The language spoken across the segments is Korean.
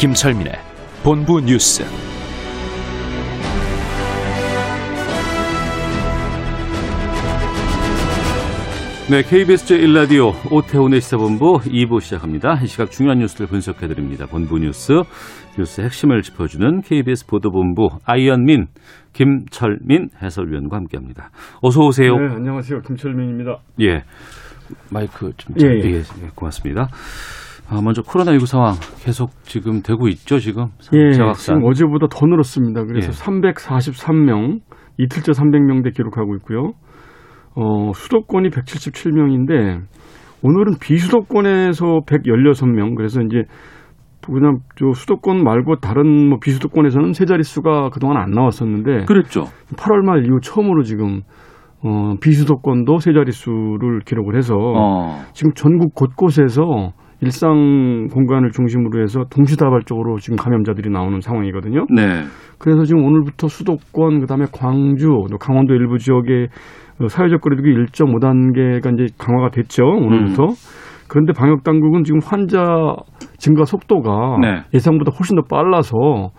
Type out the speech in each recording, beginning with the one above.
김철민의 본부 뉴스. 네, KBS 제1라디오 오태훈의 시사본부 2부 시작합니다. 이 시각 중요한 뉴스를 분석해드립니다. 본부 뉴스, 뉴스의 핵심을 짚어주는 KBS 보도본부 아이언민, 김철민 해설위원과 함께합니다. 어서 오세요. 네, 안녕하세요. 김철민입니다. 예, 마이크 좀 예, 예. 예, 예, 고맙습니다. 아, 먼저 코로나19 상황 계속 지금 되고 있죠, 지금? 예. 지금 어제보다 더 늘었습니다. 그래서 예. 343명, 이틀째 300명대 기록하고 있고요. 어, 수도권이 177명인데 오늘은 비수도권에서 116명. 그래서 이제 그냥 저 수도권 말고 다른 뭐 비수도권에서는 세 자릿수가 그동안 안 나왔었는데 그랬죠. 8월 말 이후 처음으로 지금 어, 비수도권도 세 자릿수를 기록을 해서 어, 지금 전국 곳곳에서 일상 공간을 중심으로 해서 동시다발적으로 지금 감염자들이 나오는 상황이거든요. 네. 그래서 지금 오늘부터 수도권, 그다음에 광주, 또 강원도 일부 지역에 어, 사회적 거리두기 1.5단계가 이제 강화가 됐죠. 오늘부터. 음. 그런데 방역 당국은 지금 환자 증가 속도가 네. 예상보다 훨씬 더 빨라서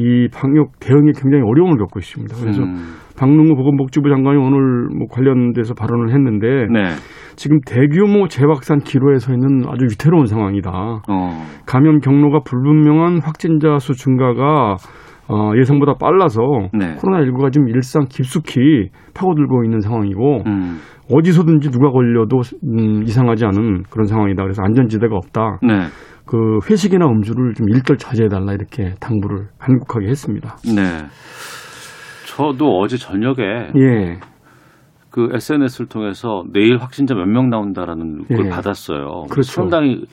이 방역 대응에 굉장히 어려움을 겪고 있습니다. 그래서 음, 박능우 보건복지부 장관이 오늘 뭐 관련돼서 발언을 했는데 네. 지금 대규모 재확산 기로에 서 있는 아주 위태로운 상황이다. 어, 감염 경로가 불분명한 확진자 수 증가가 어, 예상보다 빨라서 네. 코로나19가 지금 일상 깊숙이 파고들고 있는 상황이고 음, 어디서든지 누가 걸려도 음, 이상하지 않은 그런 상황이다. 그래서 안전지대가 없다. 네. 그 회식이나 음주를 좀 일절 자제해달라 이렇게 당부를 간곡하게 했습니다. 네. 저도 어제 저녁에 예, 그 SNS를 통해서 내일 확진자 몇 명 나온다라는 걸 예. 받았어요. 그렇죠. 상당히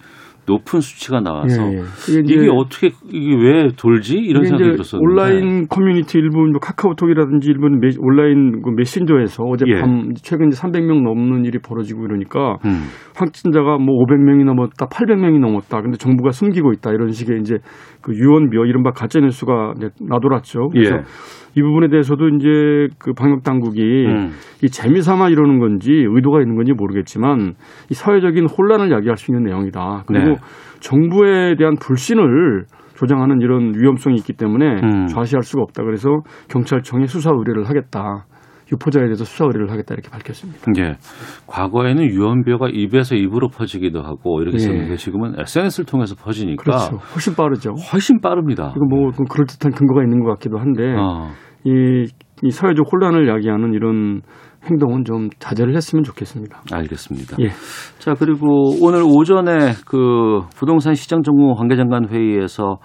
높은 수치가 나와서 예, 예. 이제 이게 어떻게 이게 왜 돌지? 이런 이게 생각이 들었었는데. 온라인 커뮤니티 일부 뭐 카카오톡이라든지 일본 메, 온라인 그 메신저에서 어젯밤 최근 이제 300명 넘는 일이 벌어지고 이러니까 음, 확진자가 뭐 500명이 넘었다, 800명이 넘었다. 근데 정부가 숨기고 있다. 이런 식의 이제 그 유언비어 이른바 가짜 뉴스가 나돌았죠. 그래서 예. 이 부분에 대해서도 이제 그 방역 당국이 음. 이 재미삼아 이러는 건지 의도가 있는 건지 모르겠지만 이 사회적인 혼란을 야기할 수 있는 내용이다. 그리고 네. 정부에 대한 불신을 조장하는 이런 위험성이 있기 때문에 음. 좌시할 수가 없다. 그래서 경찰청에 수사 의뢰를 하겠다. 유포자에 대해서 수사 의뢰를 하겠다 이렇게 밝혔습니다. 예. 과거에는 유언비어가 입에서 입으로 퍼지기도 하고 이렇게 예. 했었는데 지금은 SNS를 통해서 퍼지니까 그렇죠. 훨씬 빠르죠. 훨씬 빠릅니다. 이거 뭐 그럴 듯한 근거가 있는 것 같기도 한데 어, 이, 이 사회적 혼란을 야기하는 이런 행동은 좀 자제를 했으면 좋겠습니다. 알겠습니다. 예. 자 그리고 오늘 오전에 그 부동산 시장 전문 관계장관 회의에서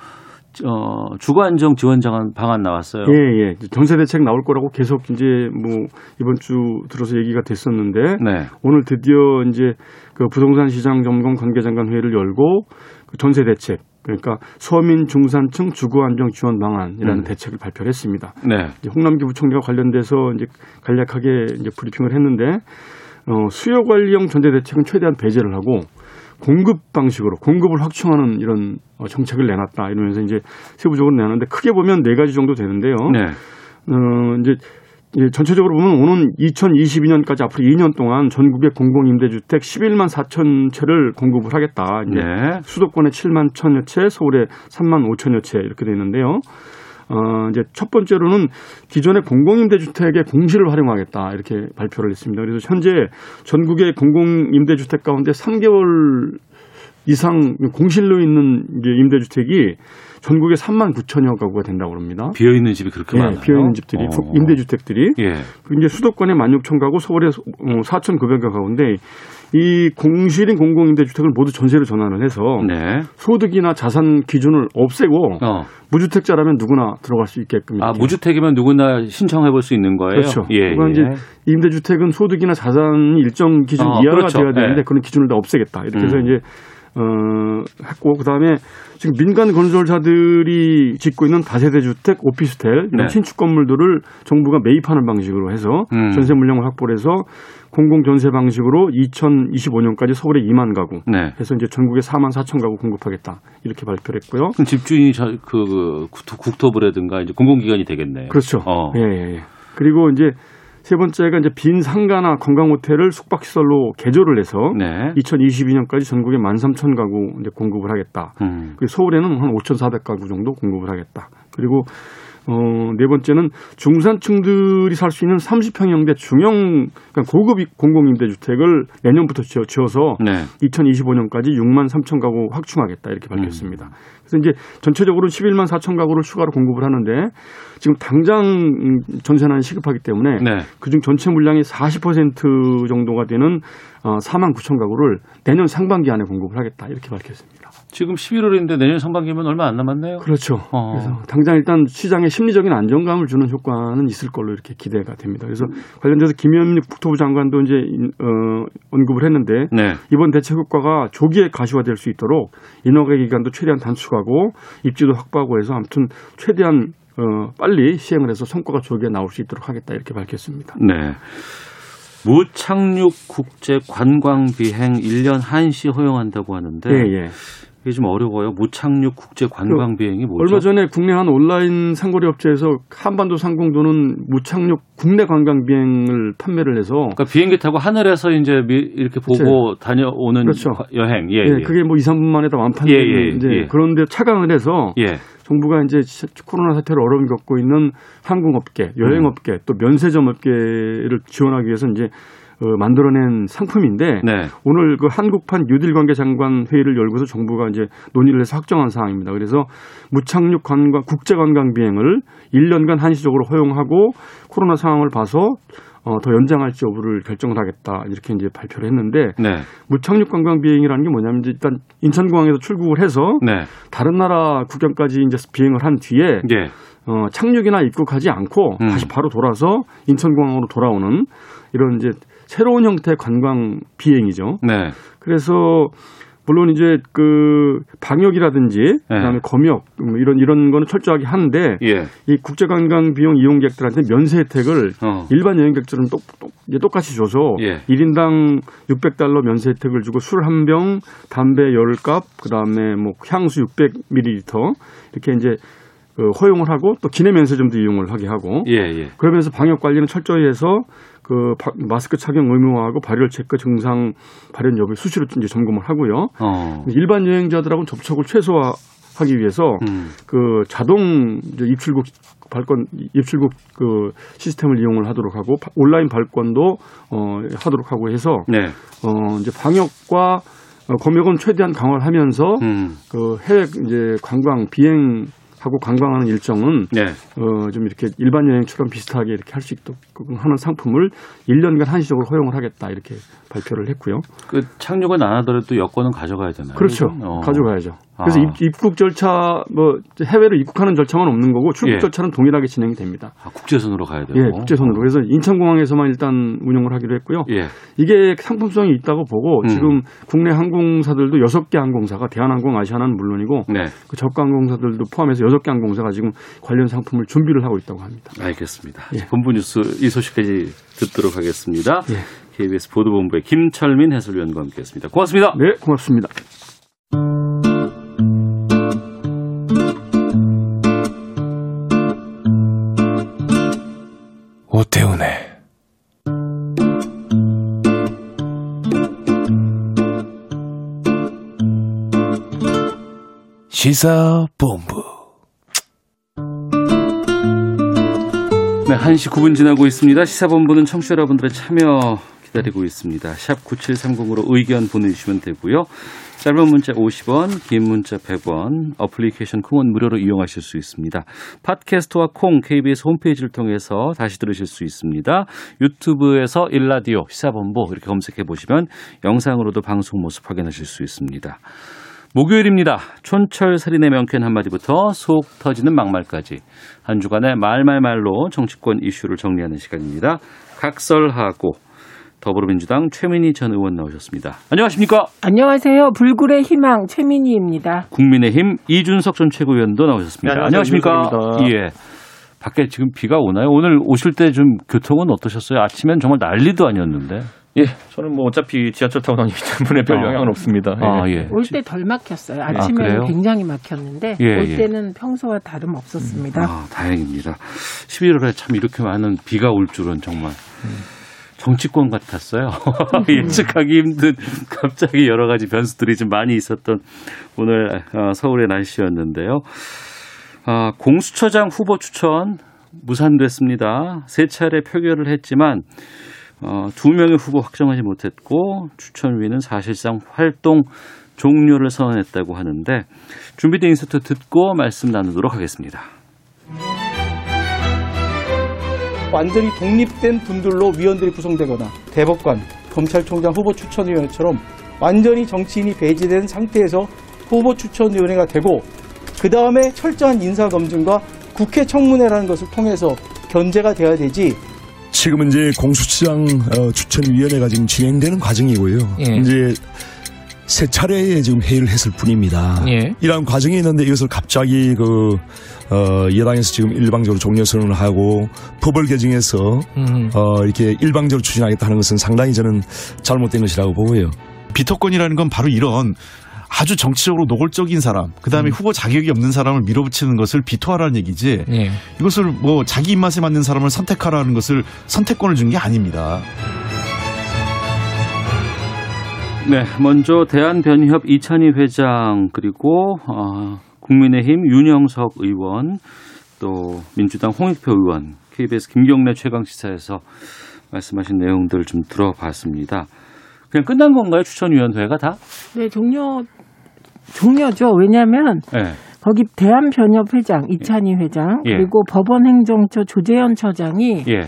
어, 주거 안정 지원 장안 방안 나왔어요. 예, 예. 전세 대책 나올 거라고 계속 이제 뭐 이번 주 들어서 얘기가 됐었는데 네. 오늘 드디어 이제 그 부동산 시장 점검 관계장관 회의를 열고 그 전세 대책 그러니까 서민 중산층 주거 안정 지원 방안이라는 음. 대책을 발표를 했습니다. 네. 이제 홍남기 부총리가 관련돼서 이제 간략하게 이제 브리핑을 했는데 어, 수요 관리형 전세 대책은 최대한 배제를 하고 공급 방식으로 공급을 확충하는 이런 어, 정책을 내놨다 이러면서 이제 세부적으로 내놨는데 크게 보면 네 가지 정도 되는데요. 네. 어, 이제 예, 전체적으로 보면 오는 2022년까지 앞으로 2년 동안 전국의 공공임대주택 11만 4천 채를 공급을 하겠다. 이제 네. 수도권에 7만 천여 채, 서울에 3만 5천여 채 이렇게 돼 있는데요. 어, 이제 첫 번째로는 기존의 공공임대주택의 공시를 활용하겠다 이렇게 발표를 했습니다. 그래서 현재 전국의 공공임대주택 가운데 3개월 이상 공실로 있는 임대주택이 전국에 3만 9천여 가구가 된다고 합니다. 비어 있는 집이 그렇게 예, 많아요. 비어 있는 집들이 어. 임대주택들이 예. 그 이제 수도권에 16,000가구, 서울에 4,900여 가구인데 이 공실인 공공임대주택을 모두 전세로 전환을 해서 네. 소득이나 자산 기준을 없애고 어. 무주택자라면 누구나 들어갈 수 있게끔 아 이렇게. 무주택이면 누구나 신청해 볼 수 있는 거예요. 그렇죠. 예. 그건 예. 이제 임대주택은 소득이나 자산이 일정 기준 어, 이하가 그렇죠. 돼야 되는데 예. 그런 기준을 다 없애겠다. 이렇게 해서 음. 이제 어, 했고 그다음에 지금 민간 건설사들이 짓고 있는 다세대 주택, 오피스텔 이런 네. 신축 건물들을 정부가 매입하는 방식으로 해서 음. 전세 물량을 확보를 해서 공공 전세 방식으로 2025년까지 서울에 2만 가구 네. 해서 이제 전국에 4만 4천 가구 공급하겠다 이렇게 발표를 했고요. 그럼 집주인이 저, 그, 그 국토, 국토부라든가 이제 공공기관이 되겠네요. 그렇죠. 어. 예, 예, 예. 그리고 이제 세 번째가 이제 빈 상가나 관광 호텔을 숙박 시설로 개조를 해서 네. 2022년까지 전국에 13,000 가구 이제 공급을 하겠다. 음. 그리고 서울에는 한 5,400 가구 정도 공급을 하겠다. 그리고 어, 네 번째는 중산층들이 살 수 있는 30평형대 중형 그러니까 고급 공공임대 주택을 내년부터 지어, 지어서 네. 2025년까지 6만 3천 가구 확충하겠다 이렇게 밝혔습니다. 음. 그래서 이제 전체적으로 11만 4천 가구를 추가로 공급을 하는데 지금 당장 음, 전세난이 시급하기 때문에 네. 그중 전체 물량의 40% 정도가 되는 어, 4만 9천 가구를 내년 상반기 안에 공급을 하겠다 이렇게 밝혔습니다. 지금 11월인데 내년 상반기면 얼마 안 남았네요. 그렇죠. 어. 그래서 당장 일단 시장에 심리적인 안정감을 주는 효과는 있을 걸로 이렇게 기대가 됩니다. 그래서 관련돼서 김현미 국토부 장관도 이제 어, 언급을 했는데 네. 이번 대책 효과가 조기에 가시화될 수 있도록 인허가 기간도 최대한 단축하고 입지도 확보하고 해서 아무튼 최대한 어, 빨리 시행을 해서 성과가 조기에 나올 수 있도록 하겠다 이렇게 밝혔습니다. 네. 무착륙 국제 관광 비행 1년 한시 허용한다고 하는데 예, 예. 이게 좀 어려워요. 무착륙 국제 관광 비행이 뭐죠? 얼마 전에 국내 한 온라인 상거래 업체에서 한반도 상공도는 무착륙 국내 관광 비행을 판매를 해서 그러니까 비행기 타고 하늘에서 이제 미- 이렇게 보고 다녀오는 그렇죠. 과- 여행. 예, 예, 예. 그게 뭐 2, 3분 만에 다 완판되는 예, 예, 이제 예. 그런데 차강을 해서 예. 정부가 이제 시- 코로나 사태로 어려움을 겪고 있는 항공업계, 여행업계, 또 면세점 업계를 지원하기 위해서 이제 어, 만들어낸 상품인데 네. 오늘 그 한국판 뉴딜 관계 장관 회의를 열고서 정부가 이제 논의를 해서 확정한 사항입니다. 그래서 무착륙 관광 국제 관광 비행을 1년간 한시적으로 허용하고 코로나 상황을 봐서 어, 더 연장할지 여부를 결정을 하겠다 이렇게 이제 발표를 했는데 네. 무착륙 관광 비행이라는 게 뭐냐면 이제 일단 인천공항에서 출국을 해서 네. 다른 나라 국경까지 이제 비행을 한 뒤에 예. 어, 착륙이나 입국하지 않고 음. 다시 바로 돌아서 인천공항으로 돌아오는 이런 이제 새로운 형태의 관광 비행이죠. 네. 그래서 물론 이제 그 방역이라든지 그다음에 검역 뭐 이런 이런 거는 철저하게 하는데 예. 이 국제 관광 비용 이용객들한테 면세 혜택을 어. 일반 여행객들은 똑, 똑, 똑같이 줘서 예. 1인당 600달러 면세 혜택을 주고 술 한 병, 담배 10갑, 그다음에 뭐 향수 600ml 이렇게 이제 그 허용을 하고 또 기내 면세점도 이용을 하게 하고 예, 예. 그러면서 방역 관리는 철저히 해서 그 바- 마스크 착용 의무화하고 발열 체크 증상 발현 여부 수시로 이제 점검을 하고요. 어. 일반 여행자들하고 접촉을 최소화 하기 위해서 음. 그 자동 이제 입출국 발권 입출국 그 시스템을 이용을 하도록 하고 바- 온라인 발권도 어 하도록 하고 해서 네. 어 이제 방역과 어, 검역은 최대한 강화를 하면서 음. 그 해외 이제 관광 비행 하고 관광하는 일정은 네. 어, 좀 이렇게 일반 여행처럼 비슷하게 이렇게 할 수 있도록 하는 상품을 1년간 한시적으로 허용을 하겠다 이렇게 발표를 했고요. 그 착륙은 안 하더라도 여권은 가져가야 되나요? 그렇죠. 어. 가져가야죠. 그래서 아. 입, 국 절차 뭐 해외로 입국하는 절차만 없는 거고 출국 예. 절차는 동일하게 진행이 됩니다. 아, 국제선으로 가야 되고. 예, 국제선으로. 그래서 인천공항에서만 일단 운영을 하기로 했고요. 예. 이게 상품성이 있다고 보고 음. 지금 국내 항공사들도 6개 항공사가 대한항공, 아시아나는 물론이고 네. 그 저가 항공사들도 포함해서 6개 항공사가 지금 관련 상품을 준비를 하고 있다고 합니다. 알겠습니다. 예. 본부 뉴스 이 소식까지 듣도록 하겠습니다. 예. KBS 보도본부의 김철민 해설위원과 함께했습니다. 고맙습니다. 네, 고맙습니다. 시사본부 네, 1시 9분 지나고 있습니다. 시사본부는 청취자 여러분들의 참여 기다리고 있습니다. 샵 9730으로 의견 보내주시면 되고요. 짧은 문자 50원, 긴 문자 100원, 어플리케이션 콩은 무료로 이용하실 수 있습니다. 팟캐스트와 콩 KBS 홈페이지를 통해서 다시 들으실 수 있습니다. 유튜브에서 일라디오 시사본부 이렇게 검색해 보시면 영상으로도 방송 모습 확인하실 수 있습니다. 목요일입니다. 촌철 살인의 명쾌한 한마디부터 속 터지는 막말까지 한 주간의 말말말로 정치권 이슈를 정리하는 시간입니다. 각설하고 더불어민주당 최민희 전 의원 나오셨습니다. 안녕하십니까? 안녕하세요. 불굴의 희망 최민희입니다. 국민의힘 이준석 전 최고위원도 나오셨습니다. 네, 안녕하십니까? 안녕하십니까? 예. 밖에 지금 비가 오나요? 오늘 오실 때 좀 교통은 어떠셨어요? 아침엔 정말 난리도 아니었는데. 예, 저는 뭐 어차피 지하철 타고 다니기 때문에 별 아. 영향은 없습니다. 예. 아, 예. 올 때 덜 막혔어요. 그래요? 아침에는 굉장히 막혔는데 예, 올 예. 때는 평소와 다름 없었습니다. 아, 다행입니다. 11월에 참 이렇게 많은 비가 올 줄은 정말 정치권 같았어요. 예측하기 힘든 갑자기 여러 가지 변수들이 좀 많이 있었던 오늘 어, 서울의 날씨였는데요. 아, 공수처장 후보 추천 무산됐습니다. 세 차례 표결을 했지만 어, 두 명의 후보 확정하지 못했고 추천위는 사실상 활동 종료를 선언했다고 하는데 준비된 인서트 듣고 말씀 나누도록 하겠습니다. 완전히 독립된 분들로 위원들이 구성되거나 대법관, 검찰총장 후보 추천위원회처럼 완전히 정치인이 배제된 상태에서 후보 추천위원회가 되고 그 다음에 철저한 인사 검증과 국회 청문회라는 것을 통해서 견제가 돼야 되지 지금은 이제 공수처장 어, 추천위원회가 지금 진행되는 과정이고요. 예. 이제 세 차례에 지금 회의를 했을 뿐입니다. 예. 이러한 과정이 있는데 이것을 갑자기 그 어, 여당에서 지금 일방적으로 종료 선언을 하고 법을 개정해서 음. 어, 이렇게 일방적으로 추진하겠다 하는 것은 상당히 저는 잘못된 것이라고 보고요. 비토권이라는 건 바로 이런 아주 정치적으로 노골적인 사람, 그 다음에 후보 자격이 없는 사람을 밀어붙이는 것을 비토하라는 얘기지. 예. 이것을 뭐 자기 입맛에 맞는 사람을 선택하라는 것을 선택권을 준 게 아닙니다. 네, 먼저 대한변협 이찬희 회장 그리고 어, 국민의힘 윤영석 의원 또 민주당 홍익표 의원 KBS 김경래 최강 시사에서 말씀하신 내용들 좀 들어봤습니다. 그냥 끝난 건가요 추천위원회가 다? 네, 종료 종료죠. 왜냐하면 네. 거기 대한변협 회장 이찬희 회장 예. 그리고 법원행정처 조재현 처장이 예.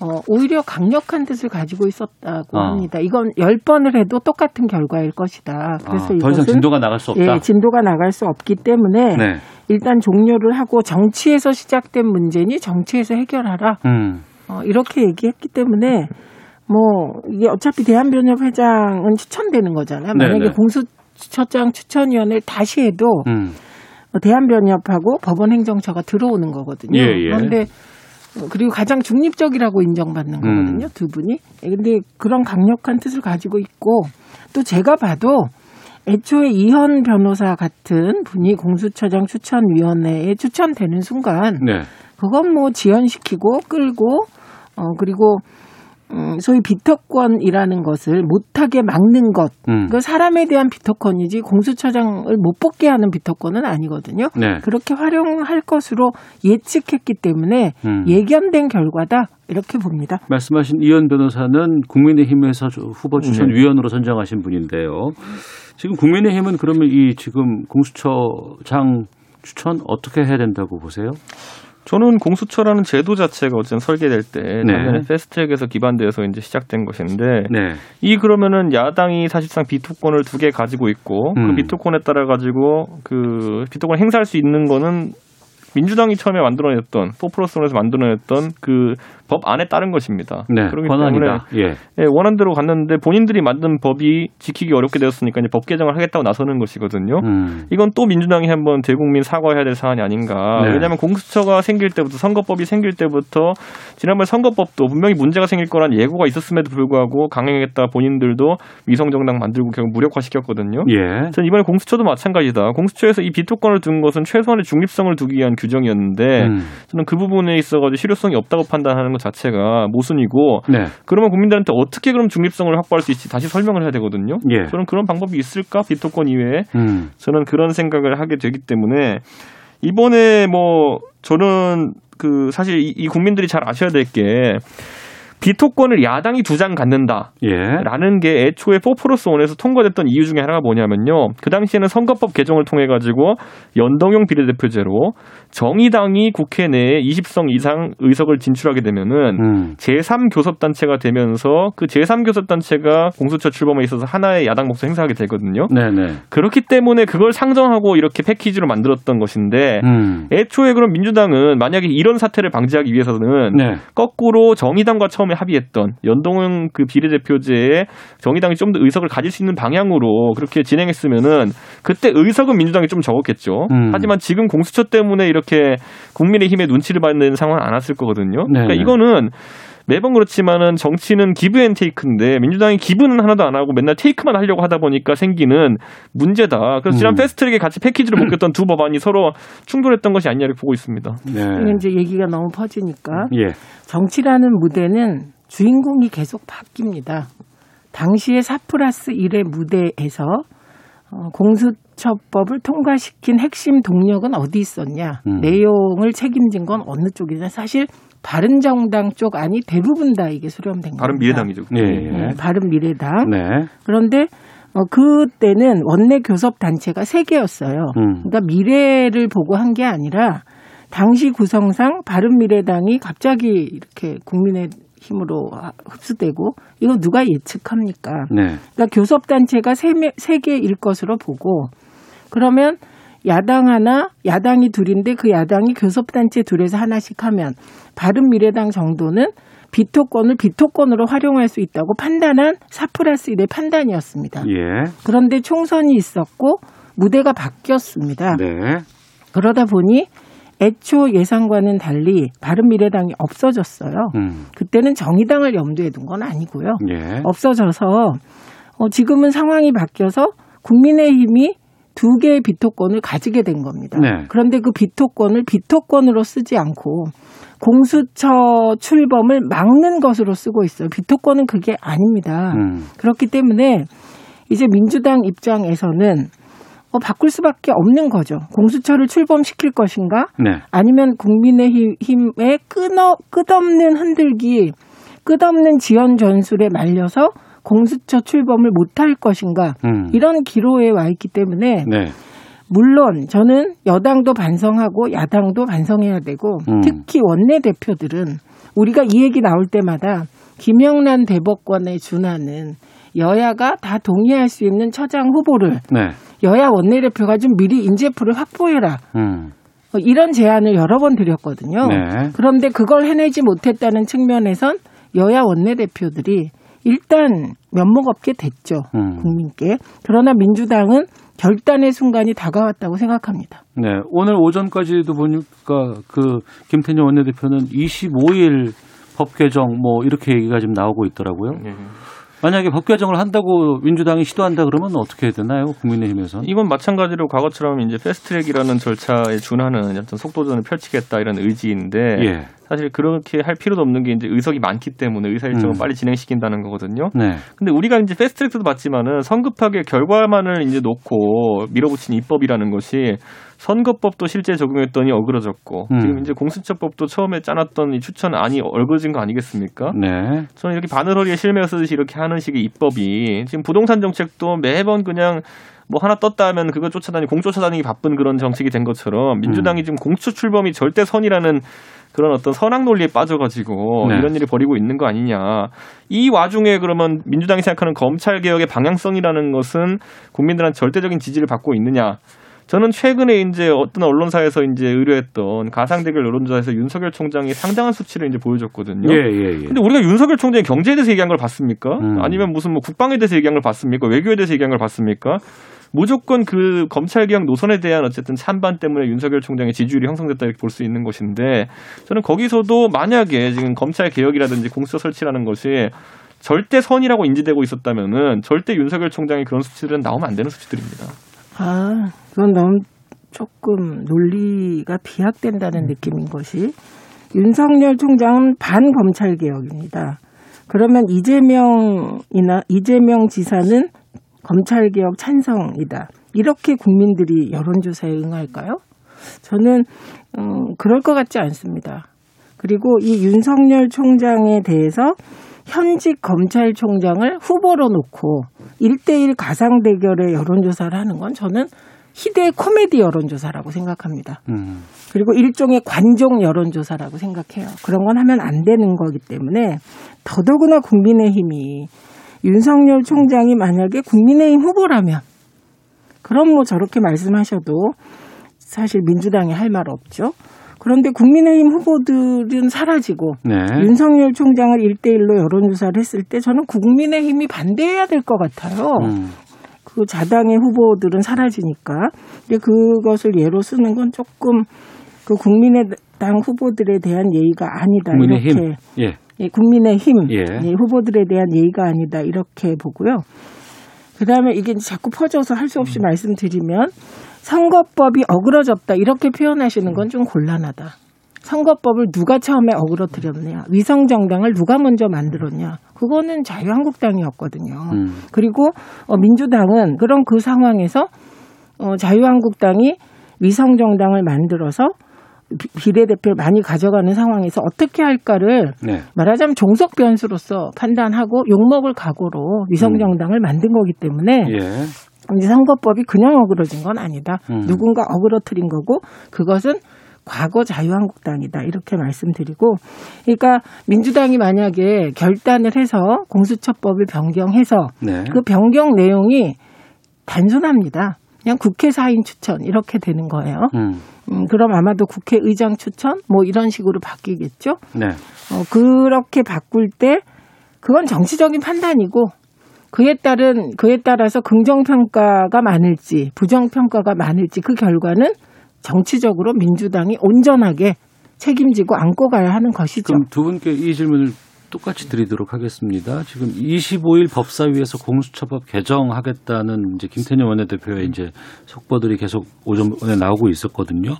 어, 오히려 강력한 뜻을 가지고 있었다고 아. 합니다. 이건 열 번을 해도 똑같은 결과일 것이다. 그래서 아, 더 이상 이것은 진도가 나갈 수 없다. 예, 진도가 나갈 수 없기 때문에 네. 일단 종료를 하고 정치에서 시작된 문제니 정치에서 해결하라. 음. 어, 이렇게 얘기했기 때문에 뭐 이게 어차피 대한변협 회장은 추천되는 거잖아요. 만약에 네네. 공수 처장 추천위원회를 다시 해도 음. 어, 대한변협하고 법원행정처가 들어오는 거거든요. 예, 예. 그런데 어, 그리고 가장 중립적이라고 인정받는 거거든요. 음. 두 분이. 예, 근데 그런 강력한 뜻을 가지고 있고 또 제가 봐도 애초에 이현 변호사 같은 분이 공수처장 추천위원회에 추천되는 순간 네. 그건 뭐 지연시키고 끌고 어 그리고 음 소위 비토권이라는 것을 못하게 막는 것. 음. 그 사람에 대한 비토권이지 공수처장을 못 뽑게 하는 비토권은 아니거든요. 네. 그렇게 활용할 것으로 예측했기 때문에 음. 예견된 결과다 이렇게 봅니다. 말씀하신 이현 변호사는 국민의힘에서 저 후보 추천위원으로 선정하신 분인데요. 지금 국민의힘은 그러면 이 지금 공수처장 추천 어떻게 해야 된다고 보세요? 저는 공수처라는 제도 자체가 어쨌든 설계될 때 네. 작년에 패스트트랙에서 기반되어서 이제 시작된 것인데 네. 이 그러면은 야당이 사실상 비토권을 두 개 가지고 있고 음. 그 비토권에 따라 가지고 그 비토권을 행사할 수 있는 거는 민주당이 처음에 만들어냈던 4 플러스 1에서 만들어냈던 그 법 안에 따른 것입니다. 네. 그렇기 권한이다. 예. 예, 원안대로 갔는데 본인들이 만든 법이 지키기 어렵게 되었으니까 이제 법 개정을 하겠다고 나서는 것이거든요. 음. 이건 또 민주당이 한번 대국민 사과해야 될 사안이 아닌가. 네. 왜냐하면 공수처가 생길 때부터 선거법이 생길 때부터 지난번 선거법도 분명히 문제가 생길 거란 예고가 있었음에도 불구하고 강행했다 본인들도 위성정당 만들고 결국 무력화시켰거든요. 예. 전 이번에 공수처도 마찬가지다. 공수처에서 이 비토권을 둔 것은 최소한의 중립성을 두기 위한 규정이었는데 음. 저는 그 부분에 있어가지고 실효성이 없다고 판단하는 것 자체가 모순이고 네. 그러면 국민들한테 어떻게 그럼 중립성을 확보할 수 있지 다시 설명을 해야 되거든요. 예. 저는 그런 방법이 있을까 비토권 이외에 음. 저는 그런 생각을 하게 되기 때문에 이번에 뭐 저는 그 사실 이, 이 국민들이 잘 아셔야 될게 비토권을 야당이 두 장 갖는다. 예. 라는 게 애초에 4 플러스 1에서 통과됐던 이유 중에 하나가 뭐냐면요. 그 당시에는 선거법 개정을 통해 가지고 연동형 비례대표제로 정의당이 국회 내에 20석 이상 의석을 진출하게 되면은 음. 제3교섭단체가 되면서 그 제3교섭단체가 공수처 출범에 있어서 하나의 야당 목소 행사하게 되거든요. 네네. 그렇기 때문에 그걸 상정하고 이렇게 패키지로 만들었던 것인데 음. 애초에 그럼 민주당은 만약에 이런 사태를 방지하기 위해서는 네. 거꾸로 정의당과 처음 처음에 합의했던 연동형 그 비례대표제에 정의당이 좀 더 의석을 가질 수 있는 방향으로 그렇게 진행했으면은 그때 의석은 민주당이 좀 적었겠죠. 음. 하지만 지금 공수처 때문에 이렇게 국민의힘의 눈치를 받는 상황은 안 왔을 거거든요. 네. 그러니까 이거는 매번 그렇지만은 정치는 give and take인데 민주당이 give는 하나도 안 하고 맨날 take만 하려고 하다 보니까 생기는 문제다. 그래서 지난 음. 패스트트랙에 같이 패키지를 묶였던 두 법안이 서로 충돌했던 것이 아니냐 이렇게 보고 있습니다. 네. 이제 얘기가 너무 퍼지니까 예. 정치라는 무대는 주인공이 계속 바뀝니다. 당시에 4 플러스 1의 무대에서 어, 공수처법을 통과시킨 핵심 동력은 어디 있었냐? 음. 내용을 책임진 건 어느 쪽이냐? 사실 바른 정당 쪽 안이 대부분 다 이게 수렴된 겁니다. 바른 미래당이죠. 예. 네, 예. 바른 미래당. 네. 그런데 어, 그때는 원내 교섭 단체가 세 개였어요. 음. 그러니까 미래를 보고 한 게 아니라 당시 구성상 바른 미래당이 갑자기 이렇게 국민의 힘으로 흡수되고 이거 누가 예측합니까? 네. 그러니까 교섭 단체가 세, 매- 세 개일 것으로 보고 그러면 야당 하나, 야당이 둘인데 그 야당이 교섭 단체 둘에서 하나씩 하면 바른미래당 정도는 비토권을 비토권으로 활용할 수 있다고 판단한 4 플러스 1의 판단이었습니다. 예. 그런데 총선이 있었고 무대가 바뀌었습니다. 네. 그러다 보니 애초 예상과는 달리 바른미래당이 없어졌어요. 음. 그때는 정의당을 염두에 둔 건 아니고요. 예. 없어져서 어, 지금은 상황이 바뀌어서 국민의힘이 두 개의 비토권을 가지게 된 겁니다. 네. 그런데 그 비토권을 비토권으로 쓰지 않고 공수처 출범을 막는 것으로 쓰고 있어요. 비토권은 그게 아닙니다. 음. 그렇기 때문에 이제 민주당 입장에서는 어, 바꿀 수밖에 없는 거죠. 공수처를 출범시킬 것인가? 네. 아니면 국민의힘의 끊어, 끝없는 흔들기, 끝없는 지연 전술에 말려서 공수처 출범을 못할 것인가? 음. 이런 기로에 와 있기 때문에 네. 물론 저는 여당도 반성하고 야당도 반성해야 되고 음. 특히 원내 대표들은 우리가 이 얘기 나올 때마다 김영란 대법관에 준하는 여야가 다 동의할 수 있는 처장 후보를 네. 여야 원내대표가 좀 미리 인재풀을 확보해라. 음. 어, 이런 제안을 여러 번 드렸거든요. 네. 그런데 그걸 해내지 못했다는 측면에선 여야 원내대표들이 일단 면목 없게 됐죠. 음. 국민께. 그러나 민주당은 결단의 순간이 다가왔다고 생각합니다. 네. 오늘 오전까지도 보니까 그 김태년 원내대표는 25일 법 개정 뭐 이렇게 얘기가 지금 나오고 있더라고요. 네. 만약에 법 개정을 한다고 민주당이 시도한다 그러면 어떻게 해야 되나요? 국민의힘에서? 이건 마찬가지로 과거처럼 이제 패스트트랙이라는 절차에 준하는 어떤 속도전을 펼치겠다 이런 의지인데 예. 사실 그렇게 할 필요도 없는 게 이제 의석이 많기 때문에 의사 일정을 음. 빨리 진행시킨다는 거거든요. 네. 근데 우리가 이제 패스트트랙도 봤지만은 성급하게 결과만을 이제 놓고 밀어붙인 입법이라는 것이 선거법도 실제 적용했더니 어그러졌고 음. 지금 이제 공수처법도 처음에 짜놨던 이 추천안이 얼그러진 거 아니겠습니까? 네. 저는 이렇게 바늘허리에 실매어 쓰듯이 이렇게 하는 식의 입법이 지금 부동산 정책도 매번 그냥 뭐 하나 떴다 하면 그거 쫓아다니 공 쫓아다니기 바쁜 그런 정책이 된 것처럼 민주당이 지금 공수 출범이 절대 선이라는 그런 어떤 선악 논리에 빠져가지고 네. 이런 일을 벌이고 있는 거 아니냐. 이 와중에 그러면 민주당이 생각하는 검찰 개혁의 방향성이라는 것은 국민들한테 절대적인 지지를 받고 있느냐. 저는 최근에 이제 어떤 언론사에서 이제 의뢰했던 가상 대결 여론조사에서 윤석열 총장이 상당한 수치를 이제 보여줬거든요. 예, 예, 예. 근데 우리가 윤석열 총장이 경제에 대해서 얘기한 걸 봤습니까? 음. 아니면 무슨 뭐 국방에 대해서 얘기한 걸 봤습니까? 외교에 대해서 얘기한 걸 봤습니까? 무조건 그 검찰 개혁 노선에 대한 어쨌든 찬반 때문에 윤석열 총장의 지지율이 형성됐다 이렇게 볼 수 있는 것인데 저는 거기서도 만약에 지금 검찰 개혁이라든지 공수처 설치라는 것이 절대 선이라고 인지되고 있었다면은 절대 윤석열 총장의 그런 수치들은 나오면 안 되는 수치들입니다. 아, 그건 너무 조금 논리가 비약된다는 느낌인 것이 윤석열 총장은 반검찰 개혁입니다. 그러면 이재명이나 이재명 지사는 검찰 개혁 찬성이다. 이렇게 국민들이 여론조사에 응할까요? 저는 음, 그럴 것 같지 않습니다. 그리고 이 윤석열 총장에 대해서 현직 검찰총장을 후보로 놓고 1대1 가상 대결의 여론조사를 하는 건 저는 희대의 코미디 여론조사라고 생각합니다. 음. 그리고 일종의 관종 여론조사라고 생각해요. 그런 건 하면 안 되는 거기 때문에 더더구나 국민의힘이 윤석열 총장이 만약에 국민의힘 후보라면 그럼 뭐 저렇게 말씀하셔도 사실 민주당이 할 말 없죠. 그런데 국민의힘 후보들은 사라지고 네. 윤석열 총장을 일대일로 여론조사를 했을 때 저는 국민의힘이 반대해야 될 것 같아요. 음. 그 자당의 후보들은 사라지니까. 근데 그것을 예로 쓰는 건 조금 그 국민의당 후보들에 대한 예의가 아니다. 국민의힘. 이렇게 예. 예, 국민의힘 예. 예, 후보들에 대한 예의가 아니다 이렇게 보고요. 그다음에 이게 자꾸 퍼져서 할 수 없이 말씀드리면 선거법이 어그러졌다 이렇게 표현하시는 건 좀 곤란하다. 선거법을 누가 처음에 어그러뜨렸냐, 위성 정당을 누가 먼저 만들었냐, 그거는 자유한국당이었거든요. 음. 그리고 어, 민주당은 그런 그 상황에서 어, 자유한국당이 위성 정당을 만들어서 비- 비례대표를 많이 가져가는 상황에서 어떻게 할까를 네. 말하자면 종속 변수로서 판단하고 욕먹을 각오로 위성정당을 만든 거기 때문에 예. 이제 선거법이 그냥 어그러진 건 아니다. 음. 누군가 어그러뜨린 거고 그것은 과거 자유한국당이다 이렇게 말씀드리고 그러니까 민주당이 만약에 결단을 해서 공수처법을 변경해서 네. 그 변경 내용이 단순합니다. 그냥 국회 사인 추천 이렇게 되는 거예요. 음. 음, 그럼 아마도 국회의장 추천 뭐 이런 식으로 바뀌겠죠. 네. 어, 그렇게 바꿀 때 그건 정치적인 판단이고 그에 따른 그에 따라서 긍정 평가가 많을지 부정 평가가 많을지 그 결과는 정치적으로 민주당이 온전하게 책임지고 안고 가야 하는 것이죠. 그럼 두 분께 이 질문을 똑같이 드리도록 하겠습니다. 지금 25일 법사위에서 공수처법 개정하겠다는 이제 김태년 원내대표의 이제 속보들이 계속 오전에 나오고 있었거든요.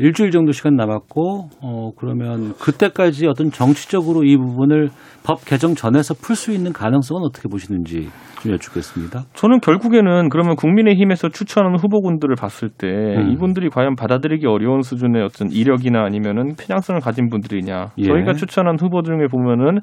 일주일 정도 시간 남았고, 어, 그러면 그때까지 어떤 정치적으로 이 부분을 법 개정 전에서 풀 수 있는 가능성은 어떻게 보시는지 좀 여쭙겠습니다. 저는 결국에는 그러면 국민의힘에서 추천하는 후보군들을 봤을 때 음. 이분들이 과연 받아들이기 어려운 수준의 어떤 이력이나 아니면은 편향성을 가진 분들이냐. 예. 저희가 추천한 후보 중에 보면은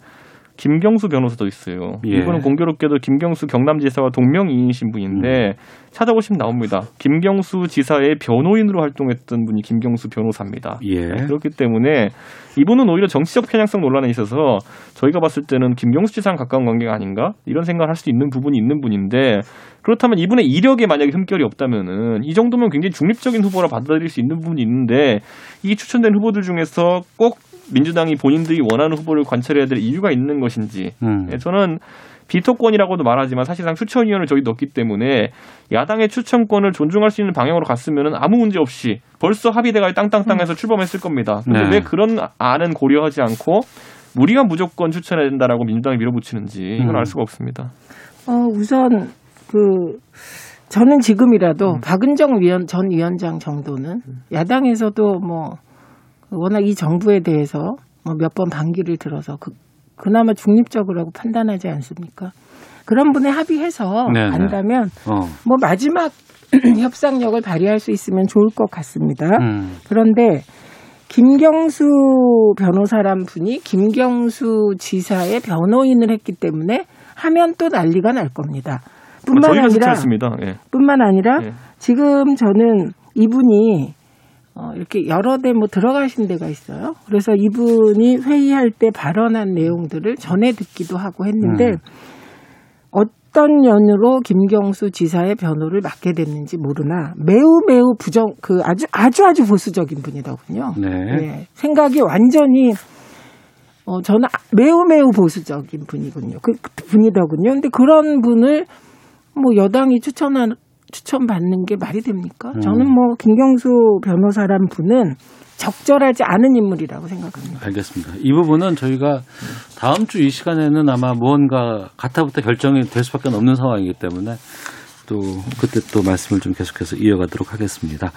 김경수 변호사도 있어요. 예. 이분은 공교롭게도 김경수 경남지사와 동명이인 신 분인데 찾아보시면 나옵니다. 김경수 지사의 변호인으로 활동했던 분이 김경수 변호사입니다. 예. 그렇기 때문에 이분은 오히려 정치적 편향성 논란에 있어서 저희가 봤을 때는 김경수 지사랑 가까운 관계가 아닌가 이런 생각을 할수 있는 부분이 있는 분인데 그렇다면 이분의 이력에 만약에 흠결이 없다면은 이 정도면 굉장히 중립적인 후보라 받아들일 수 있는 부분이 있는데 이 추천된 후보들 중에서 꼭 민주당이 본인들이 원하는 후보를 관철해야 될 이유가 있는 것인지 음. 예, 저는 비토권이라고도 말하지만 사실상 추천위원을 저희 넣기 때문에 야당의 추천권을 존중할 수 있는 방향으로 갔으면 아무 문제 없이 벌써 합의대가 땅땅땅해서 출범했을 겁니다. 근데 네. 왜 그런 안은 고려하지 않고 우리가 무조건 추천해야 된다라고 민주당이 밀어붙이는지 이건 음. 알 수가 없습니다. 어, 우선 그 저는 지금이라도 박은정 위원 전 위원장 정도는 야당에서도 뭐 워낙 이 정부에 대해서 뭐몇번 반기를 들어서 그 그나마 중립적이라고 판단하지 않습니까? 그런 분에 합의해서 네네. 안다면 어. 뭐 마지막 협상력을 발휘할 수 있으면 좋을 것 같습니다. 음. 그런데 김경수 변호사란 분이 김경수 지사의 변호인을 했기 때문에 하면 또 난리가 날 겁니다. 뿐만 저희가 아니라. 예. 뿐만 아니라 예. 지금 저는 이분이 어, 이렇게 여러 대 뭐 들어가신 데가 있어요. 그래서 이분이 회의할 때 발언한 내용들을 전해 듣기도 하고 했는데 음. 어떤 연유로 김경수 지사의 변호를 맡게 됐는지 모르나 매우 매우 부정 그 아주 아주 아주 보수적인 분이더군요. 네. 예, 생각이 완전히 어 저는 아- 매우 매우 보수적인 분이군요. 그그 분이더군요. 근데 그런 분을 뭐 여당이 추천한 추천 받는 게 말이 됩니까? 음. 저는 뭐 김경수 변호사란 분은 적절하지 않은 인물이라고 생각합니다. 알겠습니다. 이 부분은 저희가 다음 주 이 시간에는 아마 무언가 가타부터 결정이 될 수밖에 없는 상황이기 때문에 또 그때 또 말씀을 좀 계속해서 이어가도록 하겠습니다.